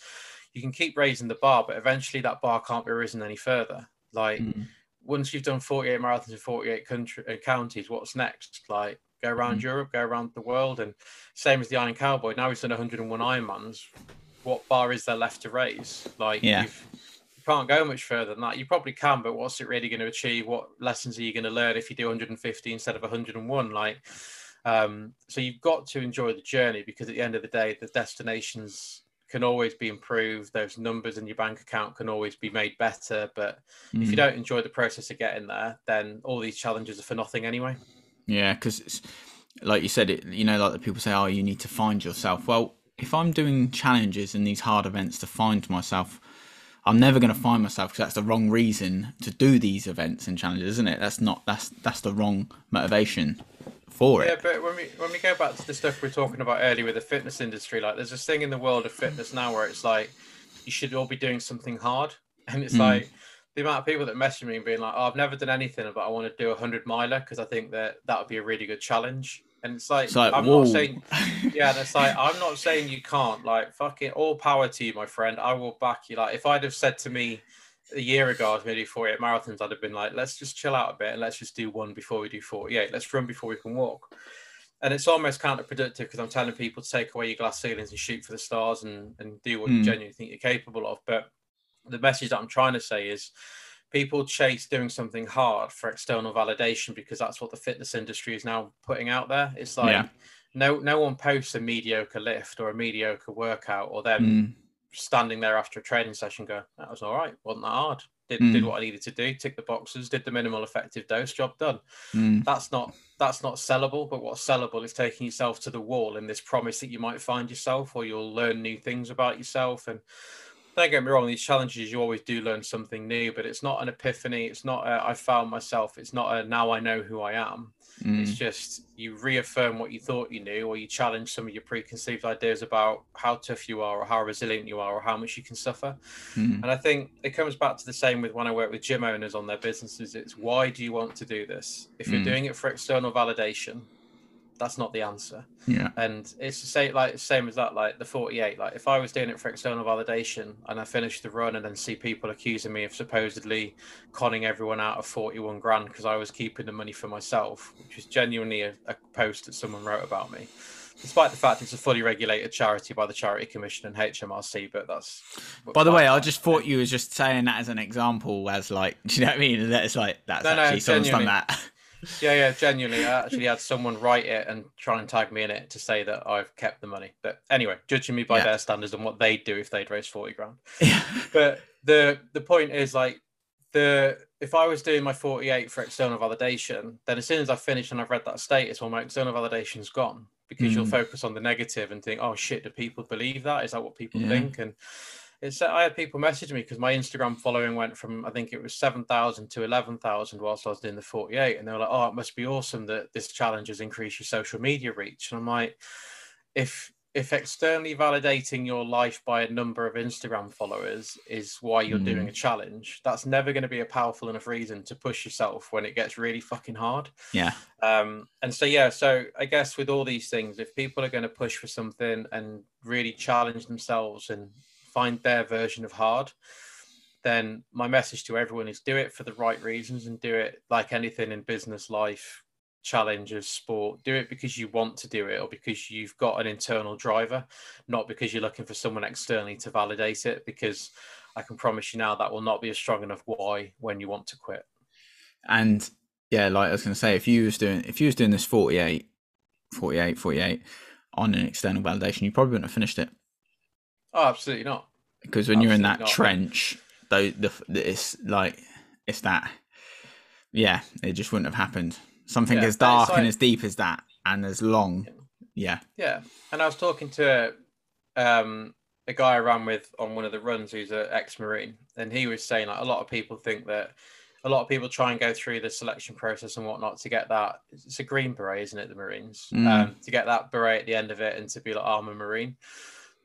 you can keep raising the bar, but eventually that bar can't be risen any further. Like mm. Once you've done 48 marathons in 48 country uh, counties, what's next? Like go around mm. Europe, go around the world, and same as the Iron Cowboy. Now he's done 101 Ironmans what bar is there left to raise? Like, yeah. you can't go much further than that. You probably can, but what's it really going to achieve? What lessons are you going to learn if you do 150 instead of 101? Like, um, so you've got to enjoy the journey because at the end of the day, the destinations can always be improved. Those numbers in your bank account can always be made better. But mm. if you mm. don't enjoy the process of getting there, then all these challenges are for nothing anyway. Yeah, because it's like you said, it you know, like the people say, oh, you need to find yourself. Well, if I'm doing challenges and these hard events to find myself, I'm never going to find myself because that's the wrong reason to do these events and challenges, isn't it? That's not that's that's the wrong motivation for it. Yeah, but when we when we go back to the stuff we are talking about earlier with the fitness industry, like there's this thing in the world of fitness now where it's like you should all be doing something hard, and it's mm. like the amount of people that message me and being like, "Oh, I've never done anything, but I want to do a hundred miler because I think that that would be a really good challenge." And it's like, it's like I'm whoa. not saying, yeah, that's like, I'm not saying you can't. Like, fucking all power to you, my friend. I will back you. Like, if I'd have said to me a year ago, I was going to do 48 marathons, I'd have been like, let's just chill out a bit and let's just do one before we do 48. Let's run before we can walk. And it's almost counterproductive because I'm telling people to take away your glass ceilings and shoot for the stars and, and do what mm. you hmm. genuinely think you're capable of. But the message that I'm trying to say is people chase doing something hard for external validation because that's what the fitness industry is now putting out there. It's like yeah. no no one posts a mediocre lift or a mediocre workout or them mm. Standing there after a training session go, that was all right, wasn't that hard. Did, mm. did what I needed to do, tick the boxes, did the minimal effective dose, job done. Mm. That's not that's not sellable, but what's sellable is taking yourself to the wall in this promise that you might find yourself or you'll learn new things about yourself and don't get me wrong, these challenges you always do learn something new, but it's not an epiphany. It's not a, I found myself. It's not a now I know who I am. Mm. It's just you reaffirm what you thought you knew, or you challenge some of your preconceived ideas about how tough you are, or how resilient you are, or how much you can suffer. Mm. And I think it comes back to the same with when I work with gym owners on their businesses. It's why do you want to do this? If you're mm. doing it for external validation, that's not the answer. Yeah. And it's the same like same as that, like the 48. Like if I was doing it for external validation and I finished the run and then see people accusing me of supposedly conning everyone out of 41 grand because I was keeping the money for myself, which is genuinely a, a post that someone wrote about me. Despite the fact it's a fully regulated charity by the Charity Commission and HMRC, but that's. By the way, I just thought you were just saying that as an example, as like, do you know what I mean? That it's like that's no, actually no, someone's done that. yeah, yeah, genuinely. I actually had someone write it and try and tag me in it to say that I've kept the money. But anyway, judging me by yeah. their standards and what they'd do if they'd raised 40 grand. Yeah. But the the point is like the if I was doing my 48 for external validation, then as soon as I finish and I've read that status, well, my external validation's gone because mm. you'll focus on the negative and think, oh shit, do people believe that? Is that what people yeah. think? And it's I had people message me because my Instagram following went from I think it was seven thousand to eleven thousand whilst I was doing the forty eight, and they were like, "Oh, it must be awesome that this challenge has increased your social media reach." And I'm like, if if externally validating your life by a number of Instagram followers is why you're mm. doing a challenge, that's never going to be a powerful enough reason to push yourself when it gets really fucking hard. Yeah. Um, and so, yeah, so I guess with all these things, if people are going to push for something and really challenge themselves and find their version of hard, then my message to everyone is do it for the right reasons and do it like anything in business life, challenges, sport. Do it because you want to do it or because you've got an internal driver, not because you're looking for someone externally to validate it. Because I can promise you now that will not be a strong enough why when you want to quit. And yeah, like I was going to say, if you was doing if you was doing this 48, 48, 48 on an external validation, you probably wouldn't have finished it. Oh, absolutely not. Because when absolutely you're in that not. trench, though, the, the, it's like it's that. Yeah, it just wouldn't have happened. Something yeah, as dark like, and as deep as that, and as long. Yeah. Yeah, and I was talking to um, a guy I ran with on one of the runs who's an ex-marine, and he was saying like a lot of people think that a lot of people try and go through the selection process and whatnot to get that. It's a green beret, isn't it? The Marines mm. um, to get that beret at the end of it and to be like, oh, I'm a Marine.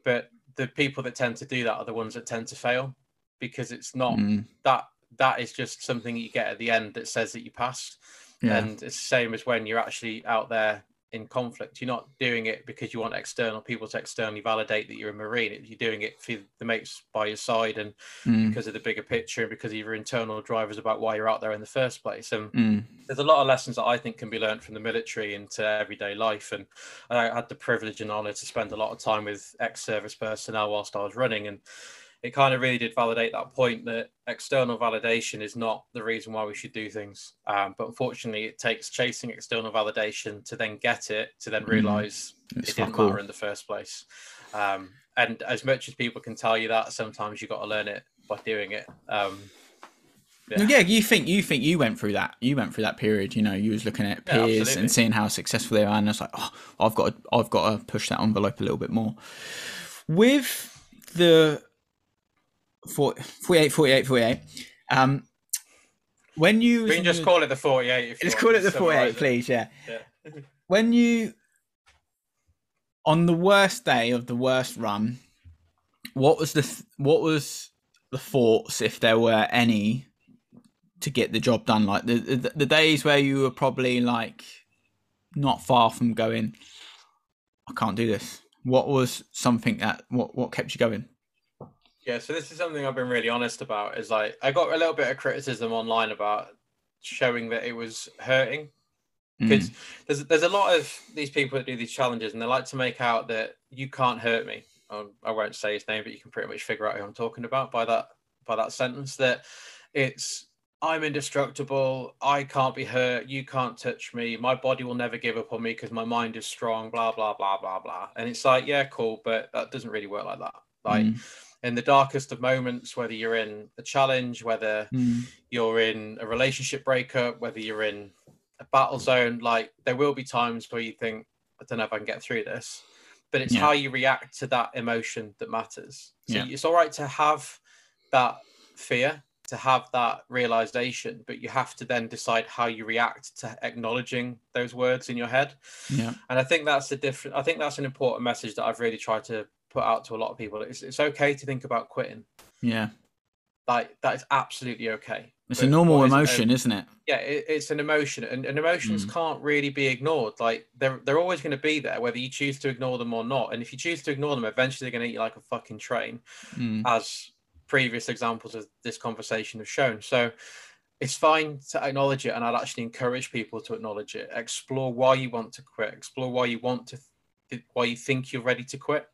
But the people that tend to do that are the ones that tend to fail because it's not mm. that that is just something you get at the end that says that you passed. Yeah. And it's the same as when you're actually out there in conflict. You're not doing it because you want external people to externally validate that you're a Marine. You're doing it for the mates by your side and mm. because of the bigger picture and because of your internal drivers about why you're out there in the first place. And mm. there's a lot of lessons that I think can be learned from the military into everyday life. And I had the privilege and honor to spend a lot of time with ex-service personnel whilst I was running. And it kind of really did validate that point that external validation is not the reason why we should do things. Um, but unfortunately, it takes chasing external validation to then get it, to then mm-hmm. realize mm, it didn't cool. matter in the first place. Um, and as much as people can tell you that, sometimes you've got to learn it by doing it. Um, yeah. yeah. you think you think you went through that. You went through that period. You know, you was looking at peers yeah, and seeing how successful they are, and it's like, oh, I've got, to, I've got to push that envelope a little bit more. With the 48, 48, 48. Um, when you we can just call it the 48. Just call it the 48, please. Yeah. yeah. when you on the worst day of the worst run, what was the what was the thoughts if there were any to get the job done? Like the, the the days where you were probably like not far from going, I can't do this. What was something that what what kept you going? Yeah, so this is something I've been really honest about. Is like I got a little bit of criticism online about showing that it was hurting because mm. there's there's a lot of these people that do these challenges and they like to make out that you can't hurt me. Um, I won't say his name, but you can pretty much figure out who I'm talking about by that by that sentence that it's I'm indestructible. I can't be hurt. You can't touch me. My body will never give up on me because my mind is strong. Blah blah blah blah blah. And it's like, yeah, cool, but that doesn't really work like that. Like mm. In the darkest of moments, whether you're in a challenge, whether mm. you're in a relationship breakup, whether you're in a battle zone, like there will be times where you think, I don't know if I can get through this. But it's yeah. how you react to that emotion that matters. So yeah. it's all right to have that fear to have that realization, but you have to then decide how you react to acknowledging those words in your head. Yeah. And I think that's the different. I think that's an important message that I've really tried to put out to a lot of people. It's it's okay to think about quitting. Yeah. Like that is absolutely okay. It's but a normal emotion, is, not it? Yeah, it, it's an emotion, and, and emotions mm. can't really be ignored. Like they're they're always going to be there, whether you choose to ignore them or not. And if you choose to ignore them, eventually they're going to eat you like a fucking train, mm. as previous examples of this conversation have shown. So it's fine to acknowledge it, and I'd actually encourage people to acknowledge it. Explore why you want to quit. Explore why you want to, th- why you think you're ready to quit,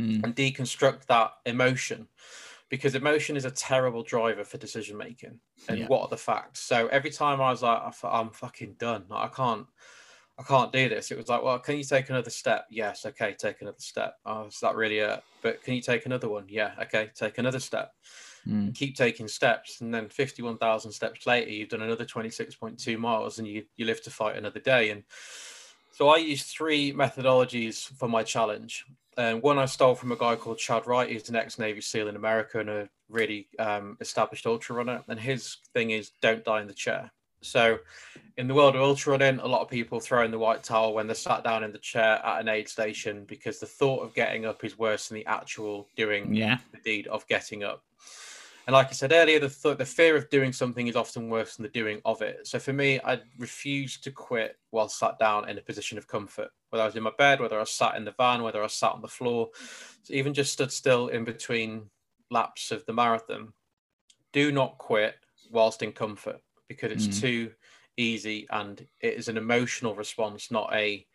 mm. and deconstruct that emotion, because emotion is a terrible driver for decision making. And yeah. what are the facts? So every time I was like, I'm fucking done. Like, I can't. I can't do this. It was like, well, can you take another step? Yes, okay, take another step. Oh, is that really it? But can you take another one? Yeah, okay, take another step. Mm. Keep taking steps, and then fifty-one thousand steps later, you've done another twenty-six point two miles, and you you live to fight another day. And so I use three methodologies for my challenge. And one I stole from a guy called Chadd Wright, He's an ex-Navy SEAL in America and a really um, established ultra runner. And his thing is, don't die in the chair. So, in the world of ultra running, a lot of people throw in the white towel when they're sat down in the chair at an aid station because the thought of getting up is worse than the actual doing yeah. the deed of getting up. And like I said earlier, the th- the fear of doing something is often worse than the doing of it. So for me, I refused to quit while sat down in a position of comfort. Whether I was in my bed, whether I was sat in the van, whether I was sat on the floor, so even just stood still in between laps of the marathon. Do not quit whilst in comfort because it's mm. too easy and it is an emotional response, not a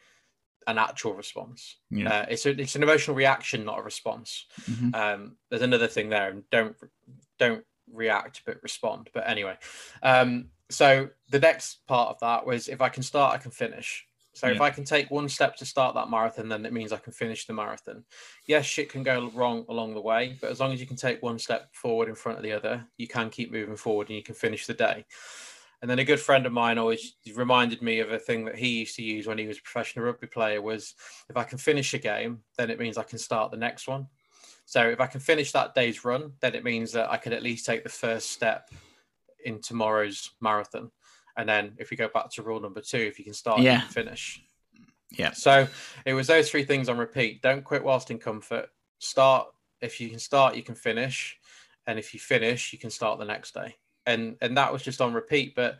an actual response. Yeah. Uh, it's a, it's an emotional reaction, not a response. Mm-hmm. Um, there's another thing there, and don't don't react but respond. But anyway, um, so the next part of that was if I can start, I can finish. So yeah. if I can take one step to start that marathon, then it means I can finish the marathon. Yes, shit can go wrong along the way, but as long as you can take one step forward in front of the other, you can keep moving forward and you can finish the day. And then a good friend of mine always reminded me of a thing that he used to use when he was a professional rugby player was if I can finish a game, then it means I can start the next one. So if I can finish that day's run, then it means that I can at least take the first step in tomorrow's marathon. And then if we go back to rule number two, if you can start yeah. and finish. Yeah. So it was those three things on repeat. Don't quit whilst in comfort. Start if you can start, you can finish. And if you finish, you can start the next day and and that was just on repeat. But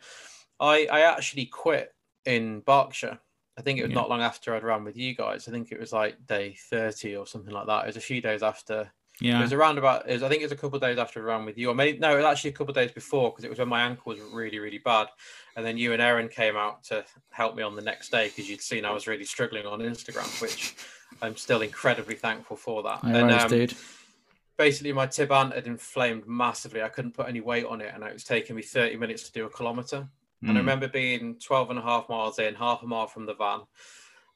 I I actually quit in Berkshire. I think it was yeah. not long after I'd run with you guys. I think it was like day thirty or something like that. It was a few days after. Yeah. It was around about. It was, I think it was a couple of days after I ran with you, or maybe no, it was actually a couple of days before because it was when my ankle was really really bad, and then you and Aaron came out to help me on the next day because you'd seen I was really struggling on Instagram, which I'm still incredibly thankful for that. No and, um, dude basically my tib ant had inflamed massively. I couldn't put any weight on it, and it was taking me 30 minutes to do a kilometer. Mm. And I hmm. remember being 12 and a half miles in, half a mile from the van,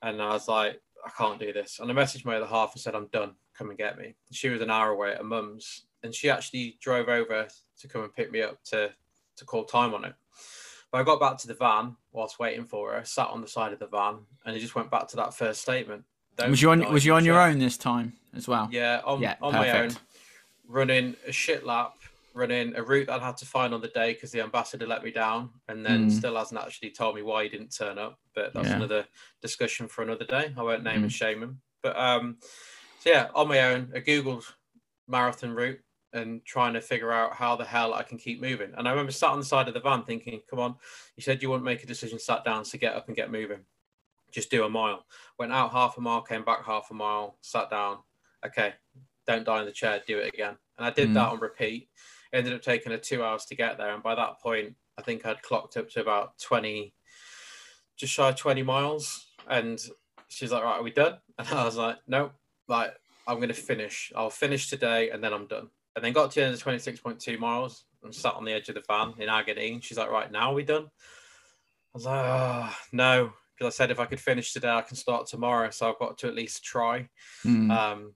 and I was like, I can't do this. And I messaged my other half and said, I'm done. Come and get me. She was an hour away at her mum's, and she actually drove over to come and pick me up to to call time on it. But I got back to the van whilst waiting for her, sat on the side of the van, and it just went back to that first statement. was you on Was you on your own this time as well? Yeah, on, yeah, on my own running a shit lap, running a route that I had to find on the day because the ambassador let me down, and then mm. still hasn't actually told me why he didn't turn up. But that's yeah. another discussion for another day. I won't name mm. and shame him. But um, so yeah, on my own, I googled marathon route and trying to figure out how the hell I can keep moving. And I remember sat on the side of the van thinking, "Come on, you said you wouldn't make a decision, sat down, so get up and get moving. Just do a mile." Went out half a mile, came back half a mile, sat down. Okay, don't die in the chair, do it again. And I did mm. that on repeat. Ended up taking her two hours to get there. And by that point, I think I'd clocked up to about 20, just shy of 20 miles. And she's like, right, are we done? And I was like, no, like, I'm going to finish. I'll finish today and then I'm done. and then got to the end of 26.2 miles and sat on the edge of the van in agony. And she's like, right, now are we done? I was like, oh, no. Because I said if I could finish today, I can start tomorrow. So I've got to at least try. Mm. Um,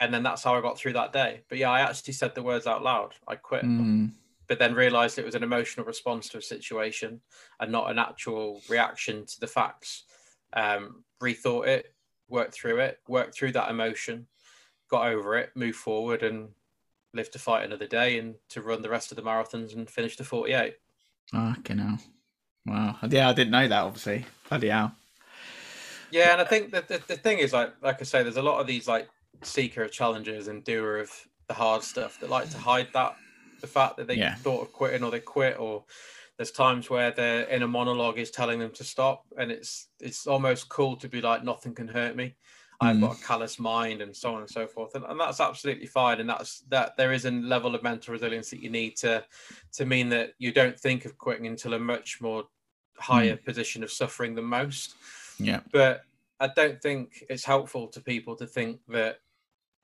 and then that's how I got through that day. But yeah, I actually said the words out loud. I quit. Mm. But then realized it was an emotional response to a situation and not an actual reaction to the facts. Um, rethought it, worked through it, worked through that emotion, got over it, moved forward, and live to fight another day and to run the rest of the marathons and finish the 48. Okay, now. Wow. Yeah, I didn't know that, obviously. Bloody hell. Yeah, and I think that the, the thing is, like, like I say, there's a lot of these like seeker of challenges and doer of the hard stuff that like to hide that the fact that they yeah. thought of quitting or they quit or there's times where their inner monologue is telling them to stop and it's it's almost cool to be like nothing can hurt me I've mm. got a callous mind and so on and so forth. And, and that's absolutely fine. And that's that there is a level of mental resilience that you need to to mean that you don't think of quitting until a much more higher mm. position of suffering than most. Yeah. But I don't think it's helpful to people to think that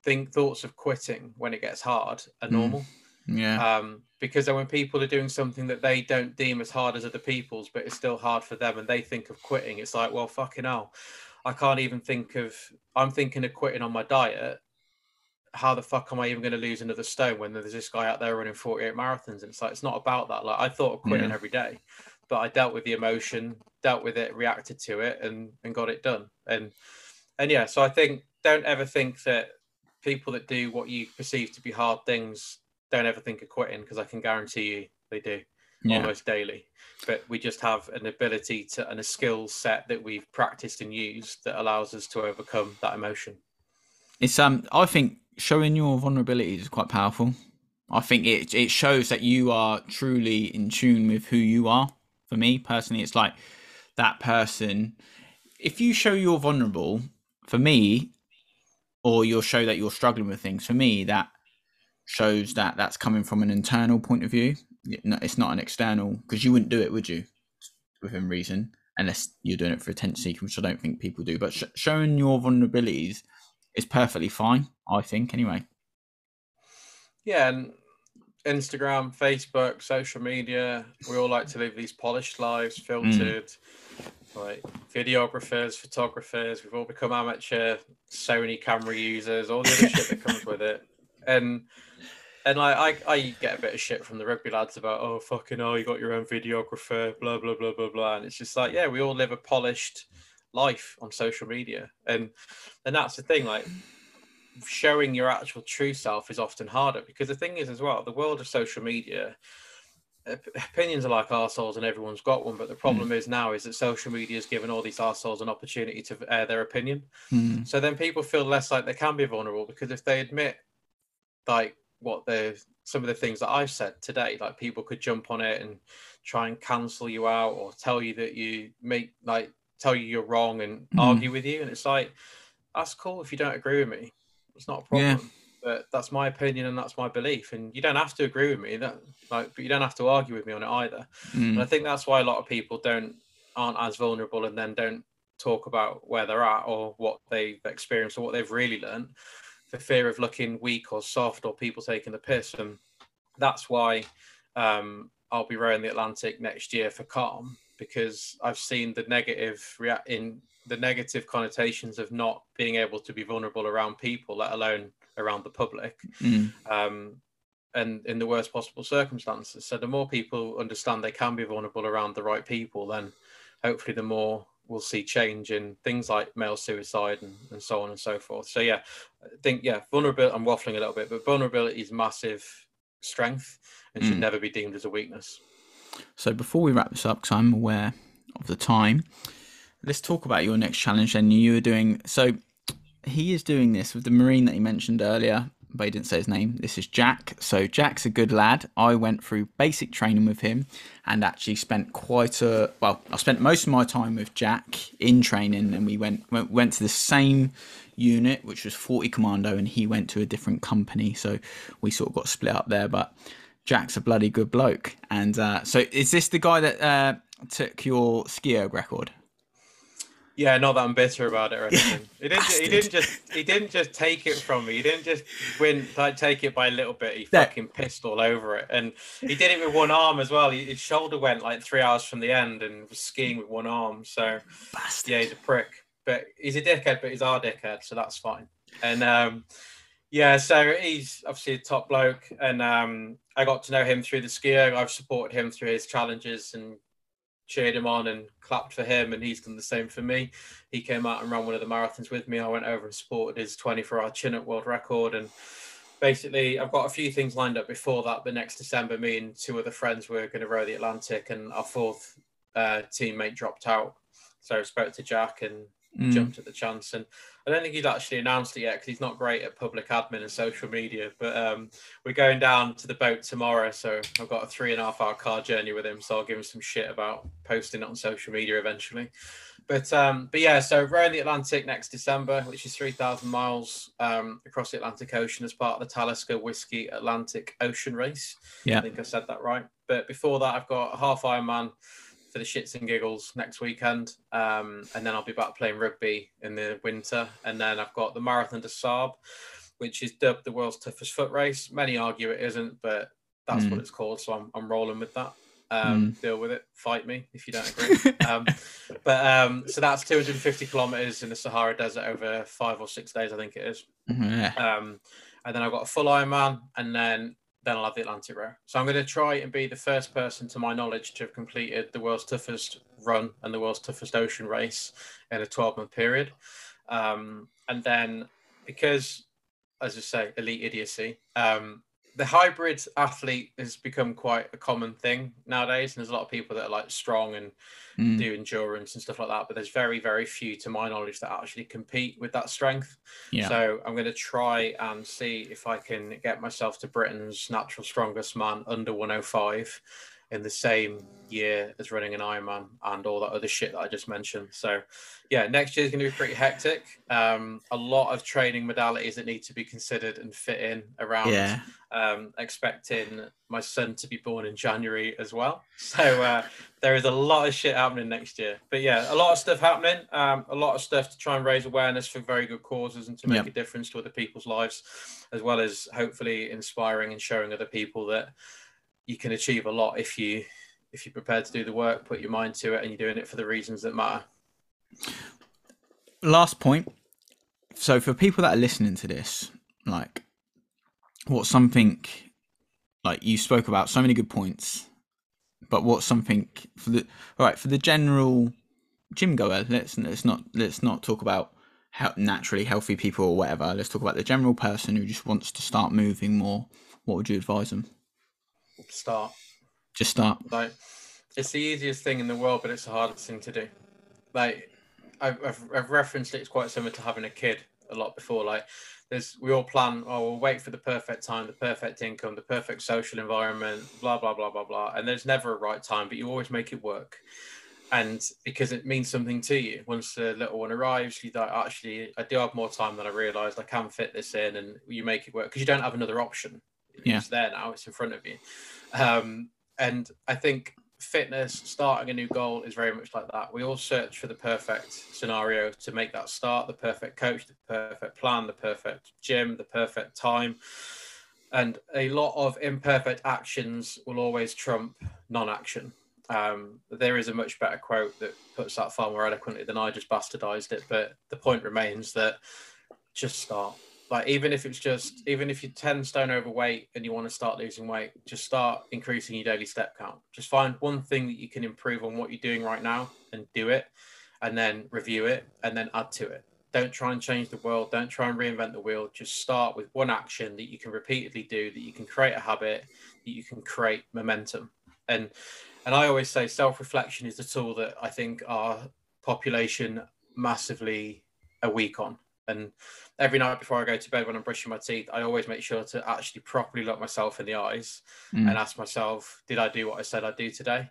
think thoughts of quitting when it gets hard are mm. normal. Mm. Yeah. Um, because then when people are doing something that they don't deem as hard as other people's, but it's still hard for them and they think of quitting, it's like, well, fucking hell. I can't even think of. I'm thinking of quitting on my diet. How the fuck am I even going to lose another stone when there's this guy out there running 48 marathons? And it's like it's not about that. Like I thought of quitting yeah. every day, but I dealt with the emotion, dealt with it, reacted to it, and and got it done. And and yeah, so I think don't ever think that people that do what you perceive to be hard things don't ever think of quitting because I can guarantee you they do yeah. almost daily. But we just have an ability to and a skill set that we've practiced and used that allows us to overcome that emotion. It's um I think showing your vulnerability is quite powerful. I think it it shows that you are truly in tune with who you are. For me personally, it's like that person. If you show you're vulnerable, for me, or you'll show that you're struggling with things, for me, that shows that that's coming from an internal point of view it's not an external because you wouldn't do it, would you? Within reason, unless you're doing it for attention seeking, which I don't think people do. But sh- showing your vulnerabilities is perfectly fine, I think. Anyway. Yeah, and Instagram, Facebook, social media, we all like to live these polished lives, filtered. Mm. Like videographers, photographers, we've all become amateur Sony camera users, all the other shit that comes with it. And and like I, I get a bit of shit from the rugby lads about oh fucking oh you got your own videographer blah blah blah blah blah and it's just like yeah we all live a polished life on social media and and that's the thing like showing your actual true self is often harder because the thing is as well the world of social media opinions are like arseholes and everyone's got one but the problem mm. is now is that social media has given all these arseholes an opportunity to air their opinion mm. so then people feel less like they can be vulnerable because if they admit like what the some of the things that I've said today. Like people could jump on it and try and cancel you out or tell you that you make like tell you you're wrong and mm. argue with you. And it's like that's cool if you don't agree with me. It's not a problem. Yeah. But that's my opinion and that's my belief. And you don't have to agree with me. That like but you don't have to argue with me on it either. Mm. And I think that's why a lot of people don't aren't as vulnerable and then don't talk about where they're at or what they've experienced or what they've really learned for fear of looking weak or soft or people taking the piss. And that's why um, I'll be rowing the Atlantic next year for calm because I've seen the negative react in the negative connotations of not being able to be vulnerable around people, let alone around the public. Mm. Um, and in the worst possible circumstances. So the more people understand they can be vulnerable around the right people, then hopefully the more we'll see change in things like male suicide and, and so on and so forth. So yeah, I think yeah, vulnerability. I'm waffling a little bit, but vulnerability is massive strength and should mm. never be deemed as a weakness. So before we wrap this up, because I'm aware of the time, let's talk about your next challenge. And you are doing so. He is doing this with the marine that he mentioned earlier but he didn't say his name. This is Jack. So Jack's a good lad. I went through basic training with him and actually spent quite a well. I spent most of my time with Jack in training, and we went went, went to the same unit, which was 40 Commando, and he went to a different company. So we sort of got split up there. But Jack's a bloody good bloke. And uh, so is this the guy that uh, took your ski erg record? Yeah, not that I'm bitter about it or anything. he didn't. He didn't just. He didn't just take it from me. He didn't just win. Like take it by a little bit. He fucking pissed all over it, and he did it with one arm as well. His shoulder went like three hours from the end, and was skiing with one arm. So, Bastard. yeah, he's a prick. But he's a dickhead. But he's our dickhead, so that's fine. And um, yeah, so he's obviously a top bloke, and um, I got to know him through the ski erg. I've supported him through his challenges and cheered him on and clapped for him, and he's done the same for me. He came out and ran one of the marathons with me. I went over and supported his 24 hour chin up world record. And basically, I've got a few things lined up before that. But next December, me and two other friends were going to row the Atlantic, and our fourth uh, teammate dropped out. So I spoke to Jack and mm. jumped at the chance. And I don't think he's actually announced it yet because he's not great at public admin and social media. But um, we're going down to the boat tomorrow, so I've got a three and a half hour car journey with him. So I'll give him some shit about posting it on social media eventually. But um, but yeah, so rowing the Atlantic next December, which is three thousand miles um, across the Atlantic Ocean as part of the Talisker Whisky Atlantic Ocean Race. Yeah, I think I said that right. But before that, I've got a half Ironman for the shits and giggles next weekend. Um, and then I'll be back playing rugby in the winter. And then I've got the Marathon des Sables, which is dubbed the world's toughest foot race. Many argue it isn't, but that's mm. what it's called. So I'm, I'm rolling with that. Um, mm. Deal with it. Fight me if you don't agree. um, but um, so that's 250 kilometers in the Sahara Desert over five or six days, I think it is. Mm-hmm. Um, and then I've got a full Ironman, and then then I'll have the Atlantic row. So I'm going to try and be the first person, to my knowledge, to have completed the world's toughest run and the world's toughest ocean race in a 12 month period. Um, and then, because, as I say, elite idiocy, um, the hybrid athlete has become quite a common thing nowadays, and there's a lot of people that are like strong and mm. do endurance and stuff like that. But there's very, very few, to my knowledge, that actually compete with that strength. Yeah. So I'm going to try and see if I can get myself to Britain's natural strongest man under 105 in the same year as running an Ironman and all that other shit that I just mentioned. So, yeah, next year is going to be pretty hectic. Um, a lot of training modalities that need to be considered and fit in around. Yeah. Um, expecting my son to be born in January as well. So uh, there is a lot of shit happening next year. But yeah, a lot of stuff happening. Um, a lot of stuff to try and raise awareness for very good causes and to make yep. a difference to other people's lives, as well as hopefully inspiring and showing other people that you can achieve a lot if you if you're prepared to do the work, put your mind to it, and you're doing it for the reasons that matter. Last point. So for people that are listening to this, like what something like you spoke about so many good points, but what's something for the all right for the general gym goer? Let's let's not let's not talk about how naturally healthy people or whatever. Let's talk about the general person who just wants to start moving more. What would you advise them? Start. Just start. Like, it's the easiest thing in the world, but it's the hardest thing to do. Like, I've, I've, I've referenced it, it's quite similar to having a kid a lot before. Like, there's we all plan, oh, we'll wait for the perfect time, the perfect income, the perfect social environment, blah, blah, blah, blah, blah. And there's never a right time, but you always make it work. And because it means something to you, once the little one arrives, you like, actually, I do have more time than I realized. I can fit this in, and you make it work because you don't have another option yeah. it's there now it's in front of you. Um, and i think fitness starting a new goal is very much like that. We all search for the perfect scenario to make that start the perfect coach the perfect plan the perfect gym the perfect time. And a lot of imperfect actions will always trump non-action. Um, there is a much better quote that puts that far more eloquently than I just bastardized it, but the point remains that just start like even if it's just even if you're 10 stone overweight and you want to start losing weight just start increasing your daily step count. Just find one thing that you can improve on what you're doing right now and do it and then review it and then add to it. Don't try and change the world. Don't try and reinvent the wheel. Just start with one action that you can repeatedly do that you can create a habit that you can create momentum. And and i always say self-reflection is the tool that i think our population massively are weak on and every night before I go to bed when I'm brushing my teeth, I always make sure to actually properly look myself in the eyes mm. and ask myself, did I do what I said I'd do today?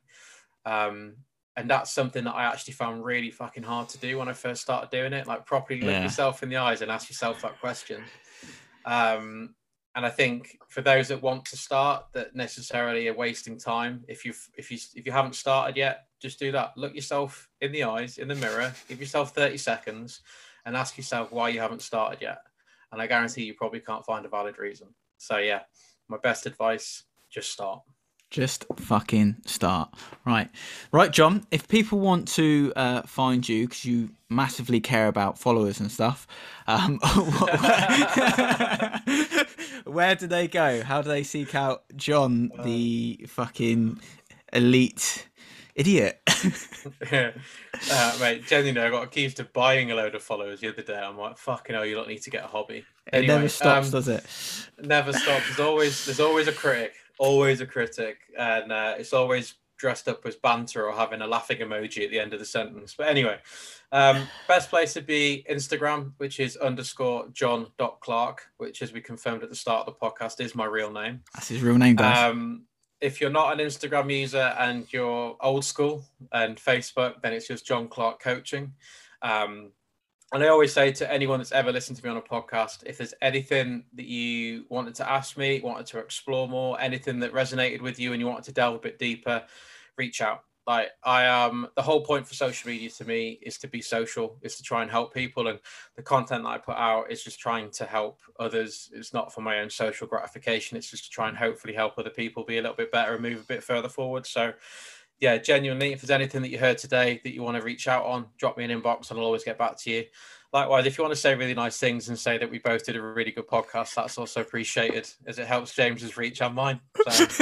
Um, and that's something that I actually found really fucking hard to do when I first started doing it. Like properly look yeah. yourself in the eyes and ask yourself that question. Um, and I think for those that want to start, that necessarily are wasting time. If you if you if you haven't started yet, just do that. Look yourself in the eyes, in the mirror, give yourself 30 seconds, and ask yourself why you haven't started yet. And I guarantee you probably can't find a valid reason. So yeah, my best advice: just start. Just fucking start. Right. Right, John. If people want to uh, find you, because you massively care about followers and stuff, um, where do they go? How do they seek out John, the fucking elite idiot? uh, mate, genuinely, I got accused of buying a load of followers the other day. I'm like, fucking hell, you don't need to get a hobby. Anyway, it never stops, um, does it? Never stops. There's always there's always a critic always a critic, and uh, it's always dressed up as banter or having a laughing emoji at the end of the sentence. But anyway, um, best place to be Instagram, which is underscore John dot Clark, which as we confirmed at the start of the podcast is my real name. That's his real name, guys. Um, if you're not an Instagram user and you're old school and Facebook, then it's just John Clark Coaching. Um, and I always say to anyone that's ever listened to me on a podcast, if there's anything that you wanted to ask me, wanted to explore more, anything that resonated with you and you wanted to delve a bit deeper, reach out. Like I um, the whole point for social media to me is to be social, is to try and help people, and the content that I put out is just trying to help others. It's not for my own social gratification. It's just to try and hopefully help other people be a little bit better and move a bit further forward. So yeah, genuinely, if there's anything that you heard today that you want to reach out on, drop me an inbox and I'll always get back to you. Likewise, if you want to say really nice things and say that we both did a really good podcast, that's also appreciated as it helps James's reach on mine. So.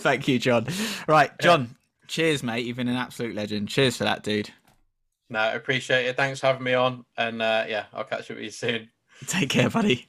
Thank you, John. Right, John. Cheers, mate. You've been an absolute legend. Cheers for that, dude. No, appreciate it. Thanks for having me on. And uh, yeah, I'll catch up with you soon. Take care, buddy.